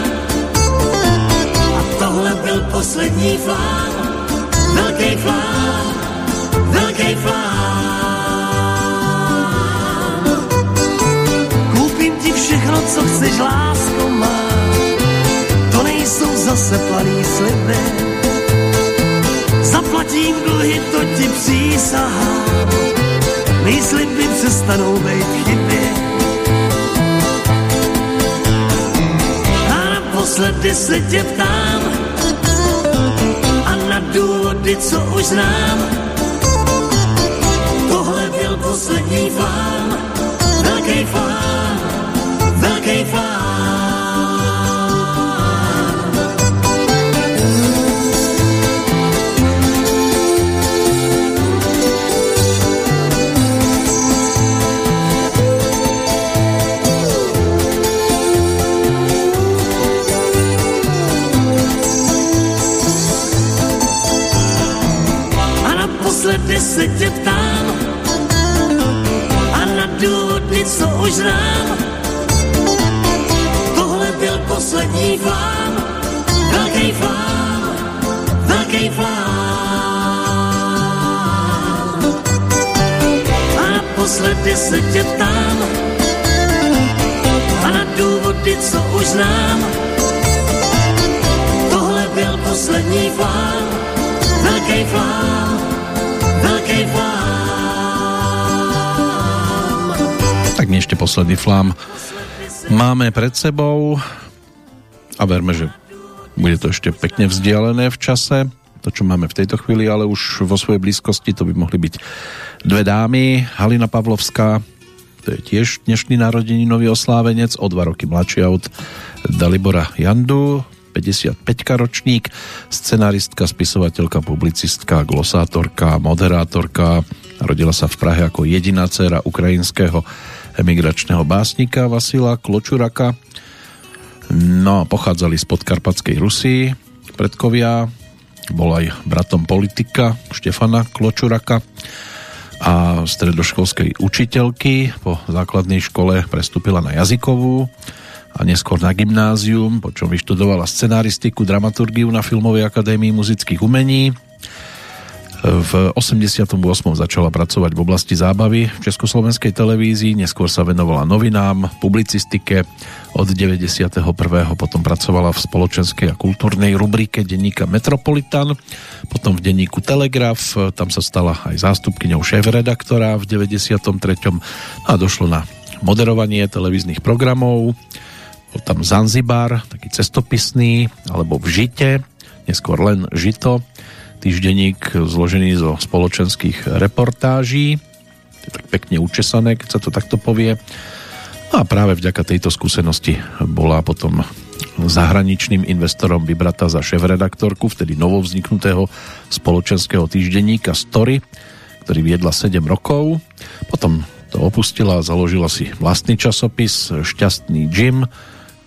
A tohle byl poslední flám, velký flám, velký flám. Koupím ti všechno, co chceš, lásko má. To nejsou zase planý sliby, zaplatím dluhy, to ti přísahám mý sliby přestanou být chyby. A naposledy se tě ptám a na důvody, co už znám. Tohle byl poslední fám, velký fám. se tě ptám a na důvody, co už znám. Tohle byl poslední flám, velký flám, velký flám. A naposledy se tě ptám a na důvody, co už znám. Tohle byl poslední flám, velký flám. tak my ešte posledný flám máme pred sebou a verme, že bude to ešte pekne vzdialené v čase to, čo máme v tejto chvíli, ale už vo svojej blízkosti to by mohli byť dve dámy. Halina Pavlovská, to je tiež dnešný narodeninový oslávenec, o dva roky mladší od Dalibora Jandu, 55 ročník, scenaristka, spisovateľka, publicistka, glosátorka, moderátorka. Rodila sa v Prahe ako jediná dcera ukrajinského emigračného básnika Vasila Kločuraka. No, pochádzali z podkarpatskej Rusy, predkovia, bol aj bratom politika Štefana Kločuraka a stredoškolskej učiteľky. Po základnej škole prestúpila na jazykovú a neskôr na gymnázium, po čom vyštudovala scenaristiku, dramaturgiu na Filmovej akadémii muzických umení. V 88. začala pracovať v oblasti zábavy v Československej televízii, neskôr sa venovala novinám, publicistike, od 91. potom pracovala v spoločenskej a kultúrnej rubrike denníka Metropolitan, potom v denníku Telegraf, tam sa stala aj zástupkyňou šéf-redaktora v 93. a došlo na moderovanie televíznych programov tam Zanzibar, taký cestopisný, alebo v Žite, neskôr len Žito, týždenník zložený zo spoločenských reportáží, je tak pekne učesané, keď sa to takto povie. No a práve vďaka tejto skúsenosti bola potom zahraničným investorom vybratá za šéf-redaktorku vtedy novovzniknutého spoločenského týždenníka Story, ktorý viedla 7 rokov. Potom to opustila a založila si vlastný časopis Šťastný Jim,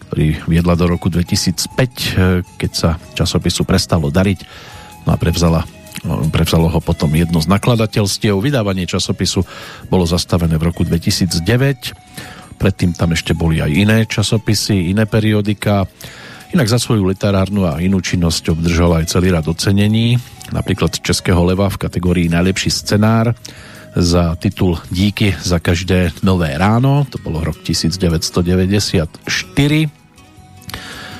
ktorý viedla do roku 2005, eh, keď sa časopisu prestalo dariť no a prevzala eh, prevzalo ho potom jedno z nakladateľstiev. Vydávanie časopisu bolo zastavené v roku 2009. Predtým tam ešte boli aj iné časopisy, iné periodika. Inak za svoju literárnu a inú činnosť obdržala aj celý rad ocenení, napríklad Českého leva v kategórii Najlepší scenár za titul Díky za každé nové ráno, to bolo rok 1994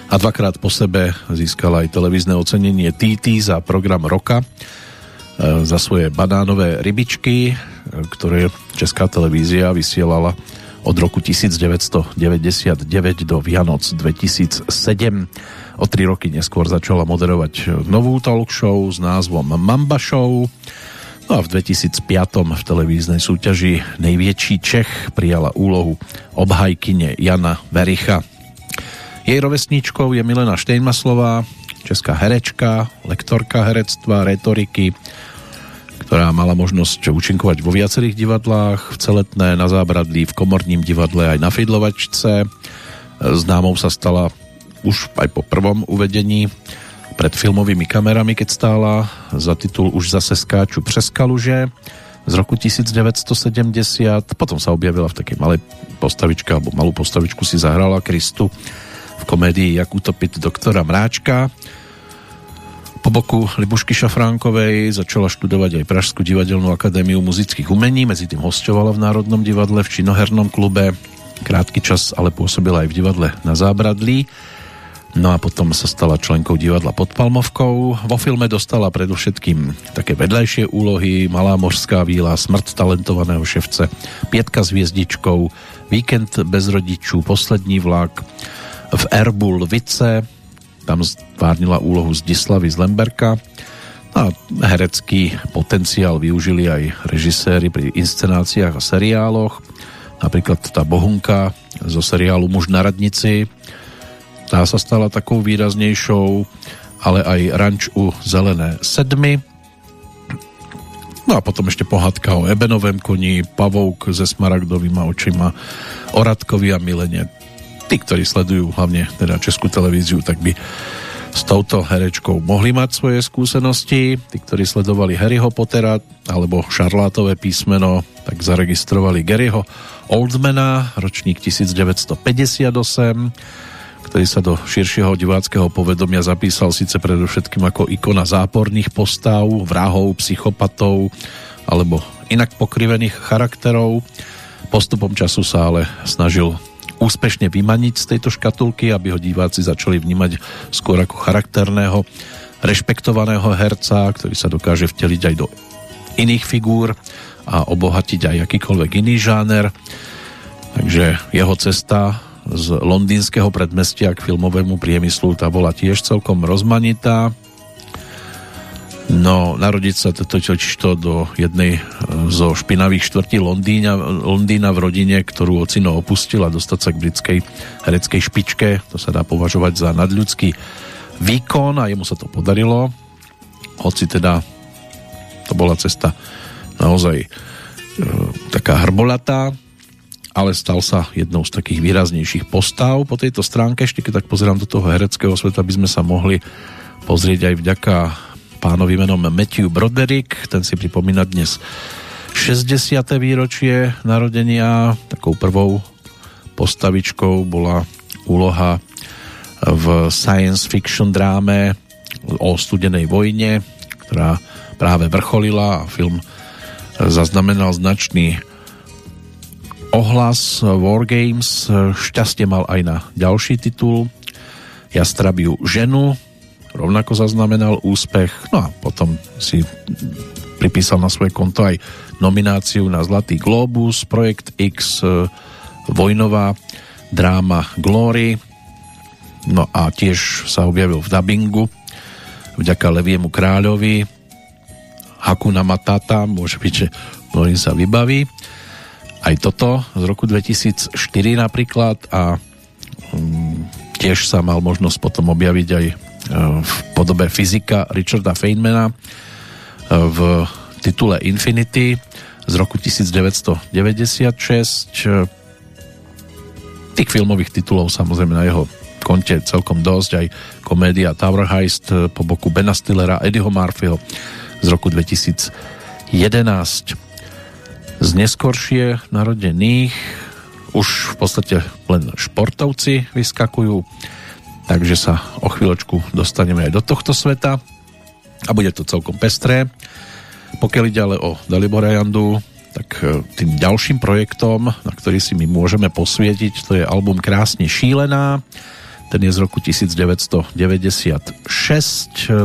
a dvakrát po sebe získala aj televízne ocenenie TT za program roka e, za svoje banánové rybičky, e, ktoré Česká televízia vysielala od roku 1999 do Vianoc 2007. O tri roky neskôr začala moderovať novú talk show s názvom Mamba Show. No a v 2005 v televíznej súťaži Největší Čech prijala úlohu obhajkyne Jana Vericha. Jej rovesníčkou je Milena Štejnmaslová, česká herečka, lektorka herectva, retoriky, ktorá mala možnosť účinkovať vo viacerých divadlách, v Celetné, na Zábradlí, v Komorním divadle aj na Fidlovačce. Známou sa stala už aj po prvom uvedení pred filmovými kamerami, keď stála za titul Už zase skáču přes kaluže z roku 1970. Potom sa objavila v takej malej postavičke, alebo malú postavičku si zahrala Kristu v komédii Jak utopiť doktora Mráčka. Po boku Libušky Šafránkovej začala študovať aj Pražskú divadelnú akadémiu muzických umení, medzi tým hostovala v Národnom divadle, v činohernom klube, krátky čas ale pôsobila aj v divadle na Zábradlí. No a potom sa stala členkou divadla pod Palmovkou. Vo filme dostala predovšetkým také vedľajšie úlohy Malá mořská víla, Smrt talentovaného ševce, Pietka s hviezdičkou, Víkend bez rodičů, Poslední vlak, v Erbu Lvice, tam stvárnila úlohu Zdislavy z Lemberka. A herecký potenciál využili aj režiséri pri inscenáciách a seriáloch, napríklad tá Bohunka zo seriálu Muž na radnici, tá sa stala takou výraznejšou, ale aj Ranč u Zelené sedmy. No a potom ešte pohádka o Ebenovém koni, Pavouk se smaragdovými očima, Oradkovi a Milene tí, ktorí sledujú hlavne teda Českú televíziu, tak by s touto herečkou mohli mať svoje skúsenosti. Tí, ktorí sledovali Harryho Pottera alebo Šarlátové písmeno, tak zaregistrovali Garyho Oldmana, ročník 1958, ktorý sa do širšieho diváckého povedomia zapísal síce predovšetkým ako ikona záporných postav, vrahov, psychopatov alebo inak pokrivených charakterov. Postupom času sa ale snažil úspešne vymaniť z tejto škatulky, aby ho diváci začali vnímať skôr ako charakterného, rešpektovaného herca, ktorý sa dokáže vteliť aj do iných figúr a obohatiť aj akýkoľvek iný žáner. Takže jeho cesta z londýnskeho predmestia k filmovému priemyslu, tá bola tiež celkom rozmanitá. No, narodiť sa totiž to do jednej e, zo špinavých štvrtí Londýna, Londýna v rodine, ktorú ocino opustil a dostať sa k britskej hereckej špičke, to sa dá považovať za nadľudský výkon a jemu sa to podarilo. Hoci teda to bola cesta naozaj e, taká hrbolatá, ale stal sa jednou z takých výraznejších postav po tejto stránke. Ešte keď tak pozerám do toho hereckého sveta, by sme sa mohli pozrieť aj vďaka pánovi menom Matthew Broderick, ten si pripomína dnes 60. výročie narodenia. Takou prvou postavičkou bola úloha v science fiction dráme o studenej vojne, ktorá práve vrcholila a film zaznamenal značný ohlas War Games. Šťastie mal aj na ďalší titul Jastrabiu ženu, rovnako zaznamenal úspech, no a potom si pripísal na svoje konto aj nomináciu na Zlatý Globus, Projekt X, e, vojnová dráma Glory, no a tiež sa objavil v dubbingu vďaka Leviemu kráľovi. Hakuna Matata, môže byť, že mnohým sa vybaví. Aj toto z roku 2004 napríklad a um, tiež sa mal možnosť potom objaviť aj podobe fyzika Richarda Feynmana v titule Infinity z roku 1996. Tých filmových titulov samozrejme na jeho konte celkom dosť, aj komédia Tower Heist po boku Bena Stillera, Eddieho Murphyho z roku 2011. Z neskoršie narodených už v podstate len športovci vyskakujú takže sa o chvíľočku dostaneme aj do tohto sveta a bude to celkom pestré. Pokiaľ ide ale o Dalibora Jandu, tak e, tým ďalším projektom, na ktorý si my môžeme posvietiť, to je album Krásne šílená, ten je z roku 1996.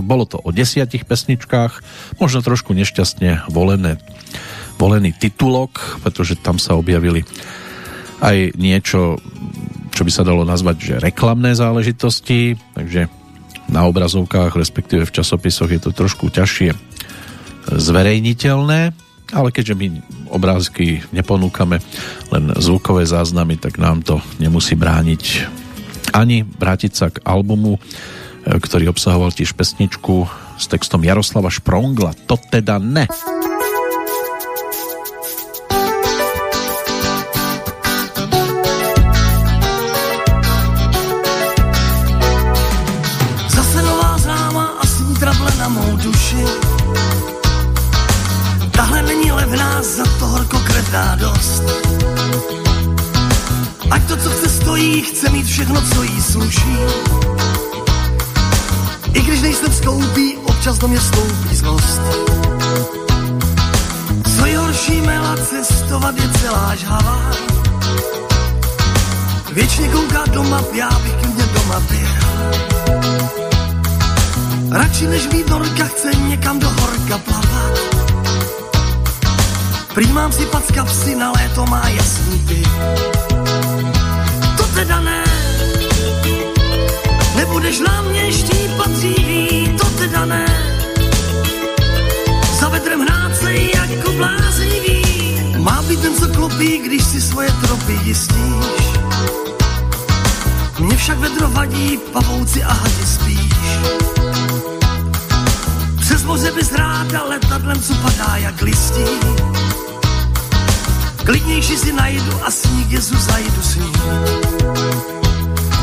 Bolo to o desiatich pesničkách, možno trošku nešťastne volené, volený titulok, pretože tam sa objavili aj niečo čo by sa dalo nazvať, že reklamné záležitosti, takže na obrazovkách, respektíve v časopisoch je to trošku ťažšie zverejniteľné, ale keďže my obrázky neponúkame, len zvukové záznamy, tak nám to nemusí brániť ani vrátiť sa k albumu, ktorý obsahoval tiež pesničku s textom Jaroslava Šprongla. To teda ne. Všechno, co jí sluší. I když nejsem skoupí, občas do mě stoupí zlost. Co je horší mela, cestovat je celá žhavá. Věčně kouká do map, já bych klidně doma byl. Radši než být horka, chce někam do horka plavat. Prý mám si z kapsy, na léto má jasný ty. To teda ne, nebudeš na mě štípat dříví, to teda ne. Za vedrem hrát se jako bláznivý, má být ten, co klopí, když si svoje tropy jistíš. Mně však vedro vadí, pavouci a hadi spíš. Přes moře bys ráda letadlem, co padá jak listí. Klidnější si najdu a sníh jezu zajdu s ním.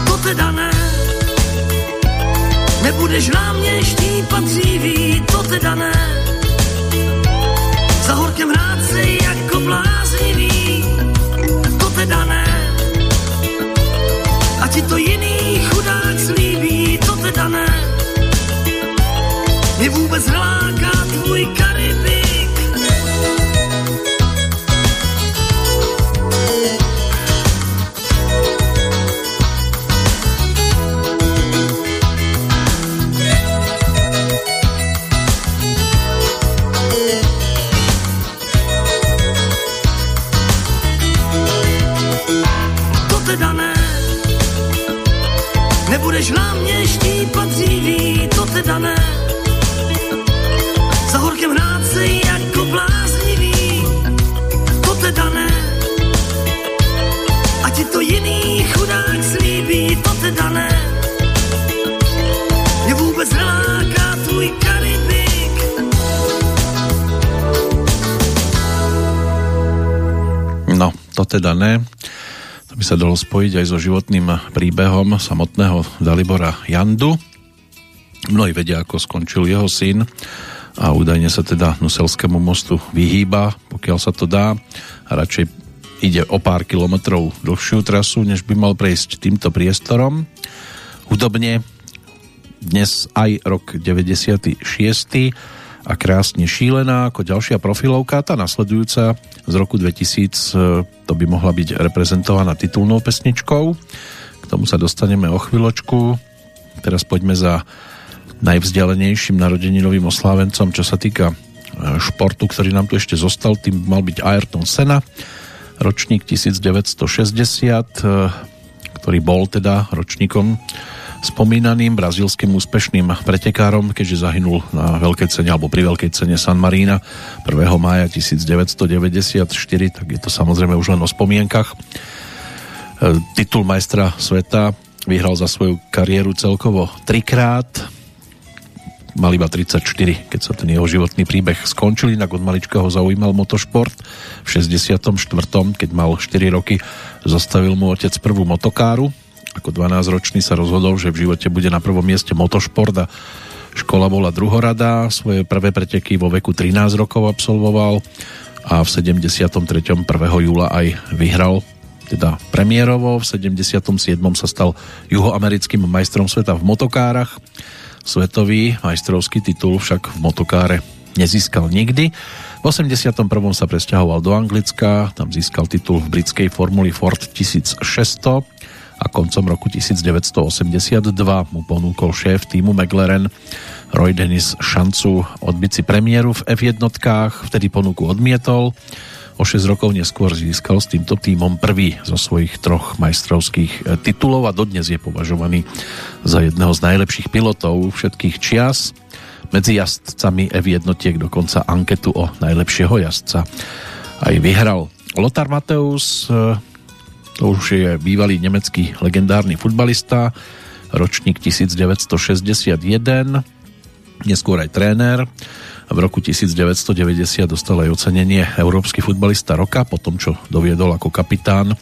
To teda ne, nebudeš na mě štípat dříví, to teda ne. Za horkem hrát se jako bláznivý, to teda ne. A ti to jiný chudák slíbí, to teda ne. Mě vůbec neláká tvůj Karibik, a mě štípat dříví, to teda ne. Za horkem hrát se jako bláznivý, to teda ne. A ti to jiný chudák slíbí, to teda ne. Mě vůbec neláká tvůj Karibik. No, to teda ne sa dalo spojiť aj so životným príbehom samotného Dalibora Jandu. Mnohí vedia, ako skončil jeho syn a údajne sa teda Nuselskému mostu vyhýba, pokiaľ sa to dá a radšej ide o pár kilometrov dlhšiu trasu, než by mal prejsť týmto priestorom. Hudobne dnes aj rok 96 a krásne šílená ako ďalšia profilovka, tá nasledujúca z roku 2000 e, to by mohla byť reprezentovaná titulnou pesničkou. K tomu sa dostaneme o chvíľočku. Teraz poďme za najvzdialenejším narodeninovým oslávencom, čo sa týka e, športu, ktorý nám tu ešte zostal, tým mal byť Ayrton Senna, ročník 1960, e, ktorý bol teda ročníkom spomínaným brazílským úspešným pretekárom, keďže zahynul na veľkej cene alebo pri veľkej cene San Marina 1. mája 1994, tak je to samozrejme už len o spomienkach. E, titul majstra sveta vyhral za svoju kariéru celkovo trikrát, mal iba 34, keď sa ten jeho životný príbeh skončil, inak od malička ho zaujímal motošport. V 64. keď mal 4 roky, zastavil mu otec prvú motokáru, ako 12-ročný sa rozhodol, že v živote bude na prvom mieste motošport a škola bola druhoradá. Svoje prvé preteky vo veku 13 rokov absolvoval a v 73. 1. júla aj vyhral teda premiérovo. V 77. sa stal juhoamerickým majstrom sveta v motokárach. Svetový majstrovský titul však v motokáre nezískal nikdy. V 81. sa presťahoval do Anglicka, tam získal titul v britskej formuli Ford 1600 a koncom roku 1982 mu ponúkol šéf týmu McLaren Roy Dennis šancu odbiť si premiéru v F1, vtedy ponuku odmietol. O 6 rokov neskôr získal s týmto týmom prvý zo svojich troch majstrovských eh, titulov a dodnes je považovaný za jedného z najlepších pilotov všetkých čias. Medzi jazdcami F1 dokonca anketu o najlepšieho jazdca aj vyhral. Lothar Mateus eh, to už je bývalý nemecký legendárny futbalista, ročník 1961, neskôr aj tréner. V roku 1990 dostal aj ocenenie Európsky futbalista roka, po tom, čo doviedol ako kapitán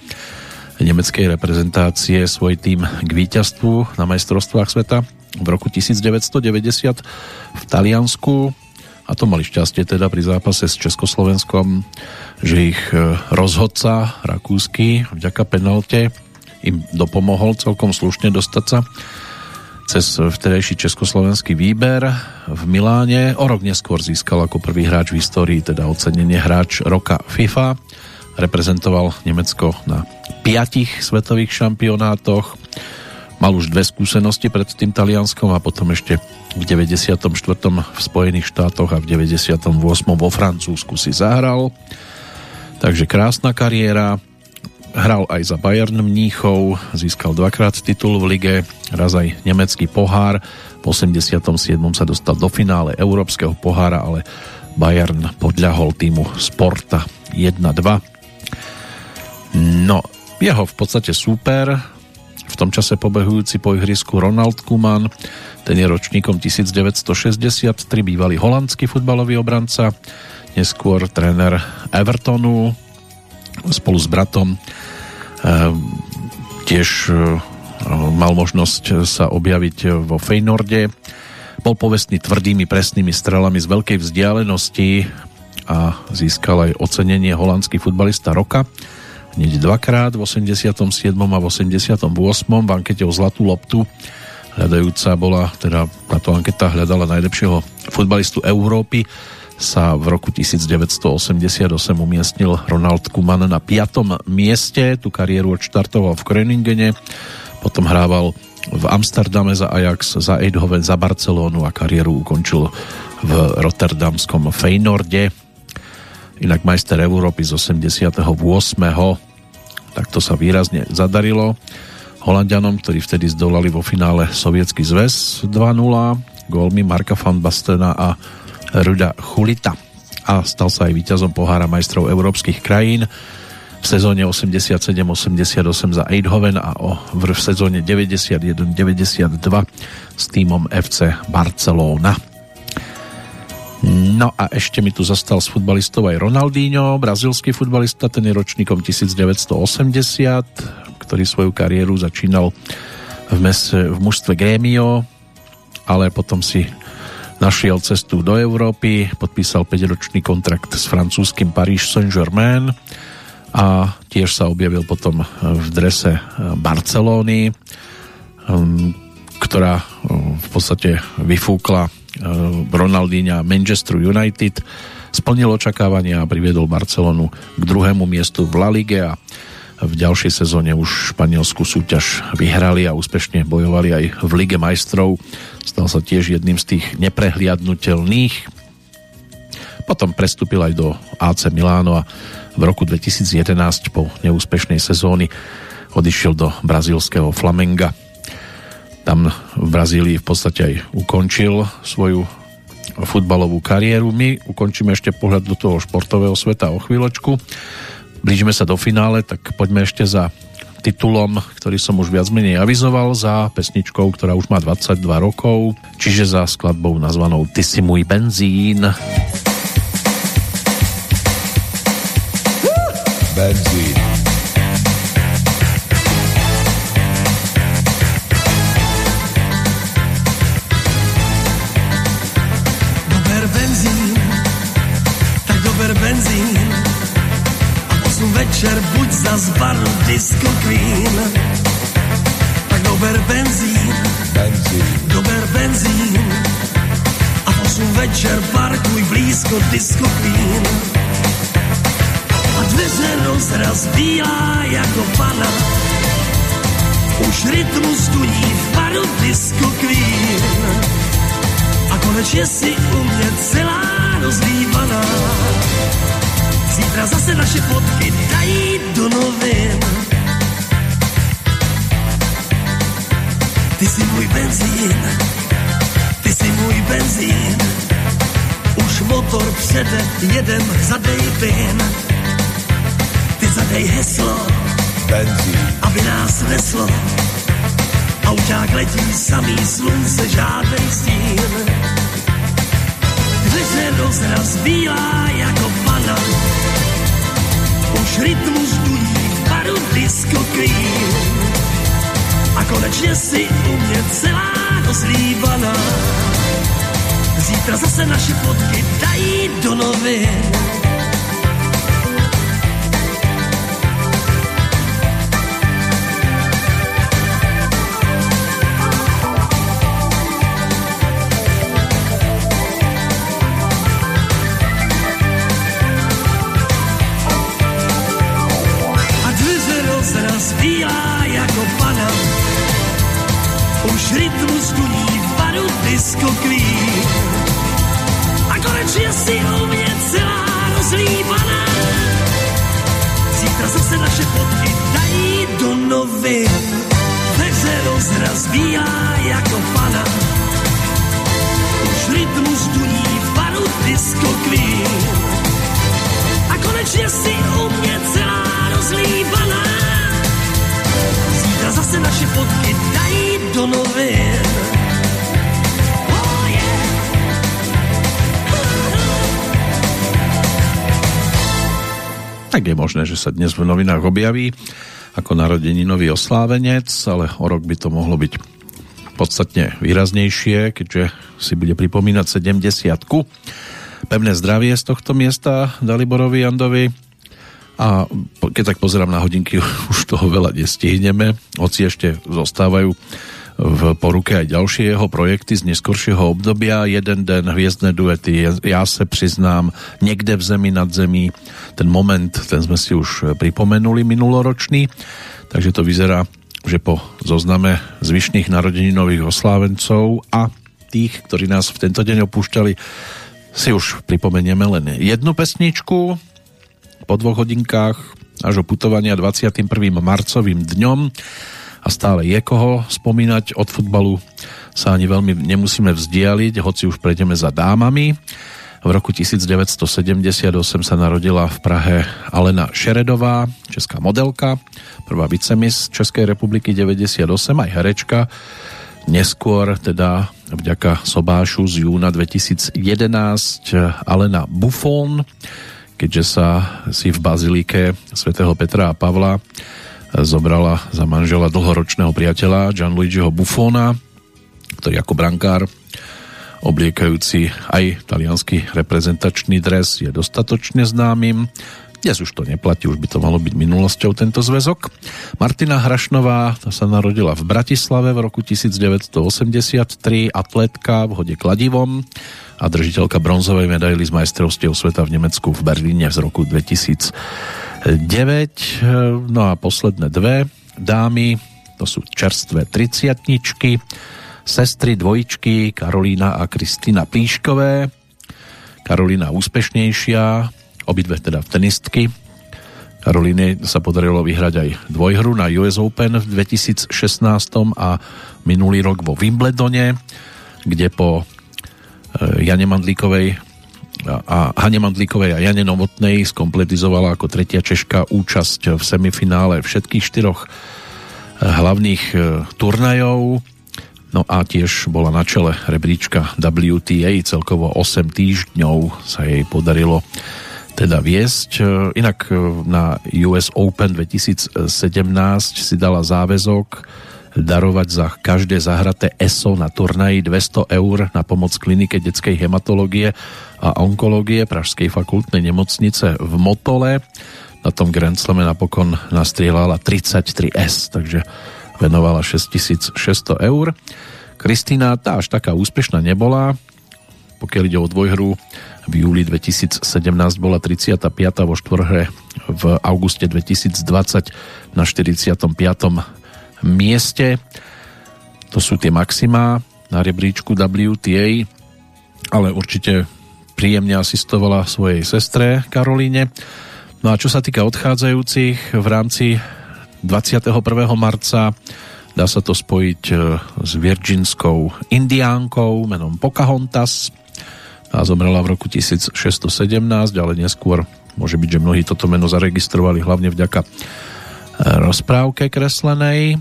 nemeckej reprezentácie svoj tým k víťazstvu na majstrovstvách sveta v roku 1990 v Taliansku a to mali šťastie teda pri zápase s Československom, že ich e, rozhodca rakúsky vďaka penalte im dopomohol celkom slušne dostať sa cez vtedajší československý výber v Miláne. O rok neskôr získal ako prvý hráč v histórii teda ocenenie hráč roka FIFA. Reprezentoval Nemecko na piatich svetových šampionátoch mal už dve skúsenosti pred tým Talianskom a potom ešte v 94. v Spojených štátoch a v 98. vo Francúzsku si zahral. Takže krásna kariéra. Hral aj za Bayern Mníchov, získal dvakrát titul v lige, raz aj nemecký pohár. V 87. sa dostal do finále Európskeho pohára, ale Bayern podľahol týmu Sporta 1-2. No, jeho v podstate super, v tom čase pobehujúci po ihrisku Ronald Kuman, ten je ročníkom 1963, bývalý holandský futbalový obranca, neskôr tréner Evertonu spolu s bratom ehm, tiež ehm, mal možnosť sa objaviť vo Feynorde. Bol povestný tvrdými presnými strelami z veľkej vzdialenosti a získal aj ocenenie holandský futbalista roka hneď dvakrát v 87. a v 88. v ankete o Zlatú loptu hľadajúca bola, teda táto anketa hľadala najlepšieho futbalistu Európy sa v roku 1988 umiestnil Ronald Kuman na 5. mieste, tú kariéru odštartoval v Kroningene, potom hrával v Amsterdame za Ajax, za Eindhoven, za Barcelonu a kariéru ukončil v rotterdamskom Feynorde inak majster Európy z 88. Tak to sa výrazne zadarilo. Holandianom, ktorí vtedy zdolali vo finále Sovietsky zväz 2-0 gólmi Marka van Bastena a Ruda Chulita a stal sa aj víťazom pohára majstrov európskych krajín v sezóne 87-88 za Eindhoven a v sezóne 91-92 s týmom FC Barcelona. No a ešte mi tu zastal s futbalistou aj Ronaldinho, brazilský futbalista, ten je ročníkom 1980, ktorý svoju kariéru začínal v, mes, v mužstve Grémio, ale potom si našiel cestu do Európy, podpísal 5-ročný kontrakt s francúzským Paris Saint-Germain a tiež sa objavil potom v drese Barcelóny, um, ktorá um, v podstate vyfúkla um, Ronaldinha Manchester United, splnil očakávania a priviedol Barcelonu k druhému miestu v La Ligue a v ďalšej sezóne už španielskú súťaž vyhrali a úspešne bojovali aj v Lige majstrov. Stal sa tiež jedným z tých neprehliadnutelných. Potom prestúpil aj do AC Miláno a v roku 2011 po neúspešnej sezóny odišiel do brazílskeho Flamenga. Tam v Brazílii v podstate aj ukončil svoju futbalovú kariéru. My ukončíme ešte pohľad do toho športového sveta o chvíľočku. Blížime sa do finále, tak poďme ešte za titulom, ktorý som už viac menej avizoval, za pesničkou, ktorá už má 22 rokov, čiže za skladbou nazvanou Ty si môj benzín. benzín. Buď za baru disco queen. Tak dober benzín, benzín. dober benzín. A osm večer parkuj blízko disco queen dveře rozraz bílá jako pana. Už rytmus tuní v baru disco queen. A konečně si u mě celá rozlívaná. Zítra zase naše fotky dají do novin. Ty jsi můj benzín, ty jsi můj benzín. Už motor přede, jedem, zadej pin zadej heslo, benzín, aby nás neslo. Auták letí samý slunce, žádnej stín. Dveře rozraz bílá jako už rytmus duní v baru disco. A konečně si u mě celá rozlíbaná. Zítra zase naše fotky dají do novin bílá jako pana. Už rytmus duní v baru disco queen. A konečně si u mě celá rozlíbaná. Zítra zase naše fotky dají do novin. tak je možné, že sa dnes v novinách objaví ako narodeninový oslávenec, ale o rok by to mohlo byť podstatne výraznejšie, keďže si bude pripomínať 70 Pevné zdravie z tohto miesta Daliborovi Jandovi. A keď tak pozerám na hodinky, [laughs] už toho veľa nestihneme, hoci ešte zostávajú v poruke aj ďalšie jeho projekty z neskoršieho obdobia. Jeden den, hviezdne duety, ja se přiznám, niekde v zemi nad zemí. Ten moment, ten sme si už pripomenuli minuloročný, takže to vyzerá, že po zozname zvyšných narodeninových oslávencov a tých, ktorí nás v tento deň opúšťali, si už pripomenieme len jednu pesničku po dvoch hodinkách až o putovania 21. marcovým dňom a stále je koho spomínať. Od futbalu sa ani veľmi nemusíme vzdialiť, hoci už prejdeme za dámami. V roku 1978 sa narodila v Prahe Alena Šeredová, česká modelka, prvá vicemis Českej republiky 98, aj herečka. Neskôr teda vďaka Sobášu z júna 2011 Alena Buffon, keďže sa si v bazilike svätého Petra a Pavla zobrala za manžela dlhoročného priateľa Gianluigiho Buffona, ktorý ako brankár obliekajúci aj talianský reprezentačný dres je dostatočne známym. Dnes už to neplatí, už by to malo byť minulosťou tento zväzok. Martina Hrašnová sa narodila v Bratislave v roku 1983, atletka v hode kladivom a držiteľka bronzovej medaily z majstrovstiev sveta v Nemecku v Berlíne z roku 2009. No a posledné dve dámy, to sú čerstvé triciatničky, sestry dvojičky Karolína a Kristýna Plíškové. Karolína úspešnejšia, obidve teda tenistky. Karolíne sa podarilo vyhrať aj dvojhru na US Open v 2016 a minulý rok vo Wimbledone, kde po e, Jane Mandlíkovej a Hane Mandlíkovej a Jane Novotnej skompletizovala ako tretia Češka účasť v semifinále všetkých štyroch e, hlavných e, turnajov. No a tiež bola na čele rebríčka WTA, celkovo 8 týždňov sa jej podarilo teda viesť. E, inak e, na US Open 2017 si dala záväzok darovať za každé zahraté ESO na turnaji 200 eur na pomoc klinike detskej hematológie a onkológie Pražskej fakultnej nemocnice v Motole. Na tom Grand Slame napokon nastrieľala 33S, takže venovala 6600 eur. Kristýna tá až taká úspešná nebola, pokiaľ ide o dvojhru v júli 2017 bola 35. vo štvorhre v auguste 2020 na 45. mieste. To sú tie maxima na rebríčku WTA, ale určite príjemne asistovala svojej sestre Karolíne. No a čo sa týka odchádzajúcich v rámci 21. marca dá sa to spojiť e, s virginskou indiánkou menom Pocahontas, a zomrela v roku 1617, ale neskôr môže byť, že mnohí toto meno zaregistrovali hlavne vďaka e, rozprávke kreslenej. E,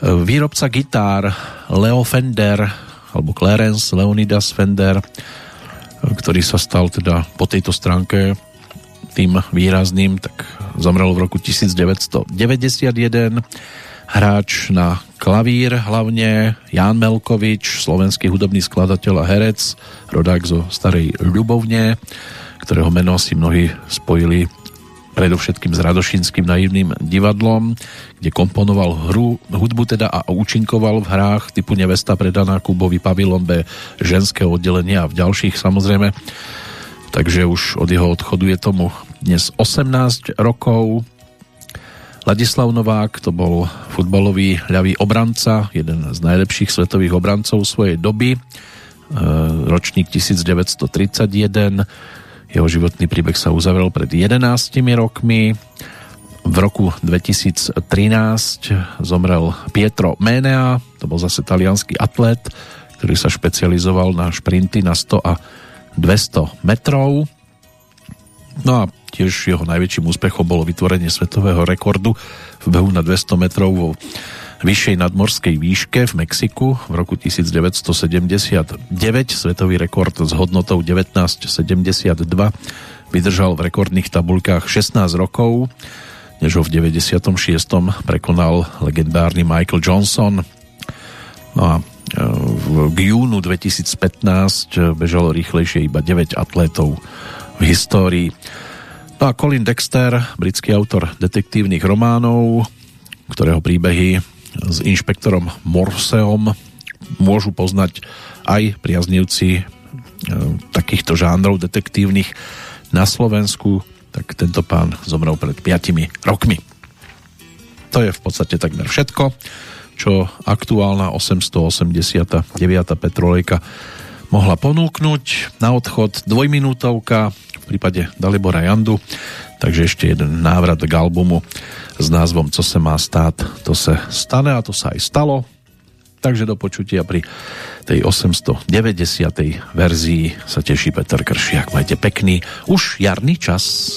výrobca gitár Leo Fender alebo Clarence Leonidas Fender, e, ktorý sa stal teda po tejto stránke tým výrazným, tak zomrel v roku 1991 hráč na klavír hlavne Ján Melkovič, slovenský hudobný skladateľ a herec, rodák zo starej Ľubovne, ktorého meno si mnohí spojili predovšetkým s Radošinským naivným divadlom, kde komponoval hru, hudbu teda a účinkoval v hrách typu Nevesta predaná Kubovi Pavilon B, ženské oddelenie a v ďalších samozrejme. Takže už od jeho odchodu je tomu dnes 18 rokov. Ladislav Novák to bol futbalový ľavý obranca, jeden z najlepších svetových obrancov svojej doby, e, ročník 1931. Jeho životný príbeh sa uzavrel pred 11 rokmi. V roku 2013 zomrel Pietro Menea, to bol zase talianský atlet, ktorý sa špecializoval na šprinty na 100 a 200 metrov. No a tiež jeho najväčším úspechom bolo vytvorenie svetového rekordu v behu na 200 metrov vo vyššej nadmorskej výške v Mexiku v roku 1979. Svetový rekord s hodnotou 1972 vydržal v rekordných tabulkách 16 rokov, než ho v 96. prekonal legendárny Michael Johnson. No a v júnu 2015 bežalo rýchlejšie iba 9 atlétov v histórii. No a Colin Dexter, britský autor detektívnych románov, ktorého príbehy s inšpektorom Morseom môžu poznať aj priaznivci e, takýchto žánrov detektívnych na Slovensku, tak tento pán zomrel pred 5 rokmi. To je v podstate takmer všetko, čo aktuálna 889. petrolejka mohla ponúknuť. Na odchod dvojminútovka prípade Dalibora Jandu, takže ešte jeden návrat k albumu s názvom Co se má stát, to se stane a to sa aj stalo. Takže do počutia pri tej 890. verzii sa teší Peter Kršiak. Majte pekný, už jarný čas.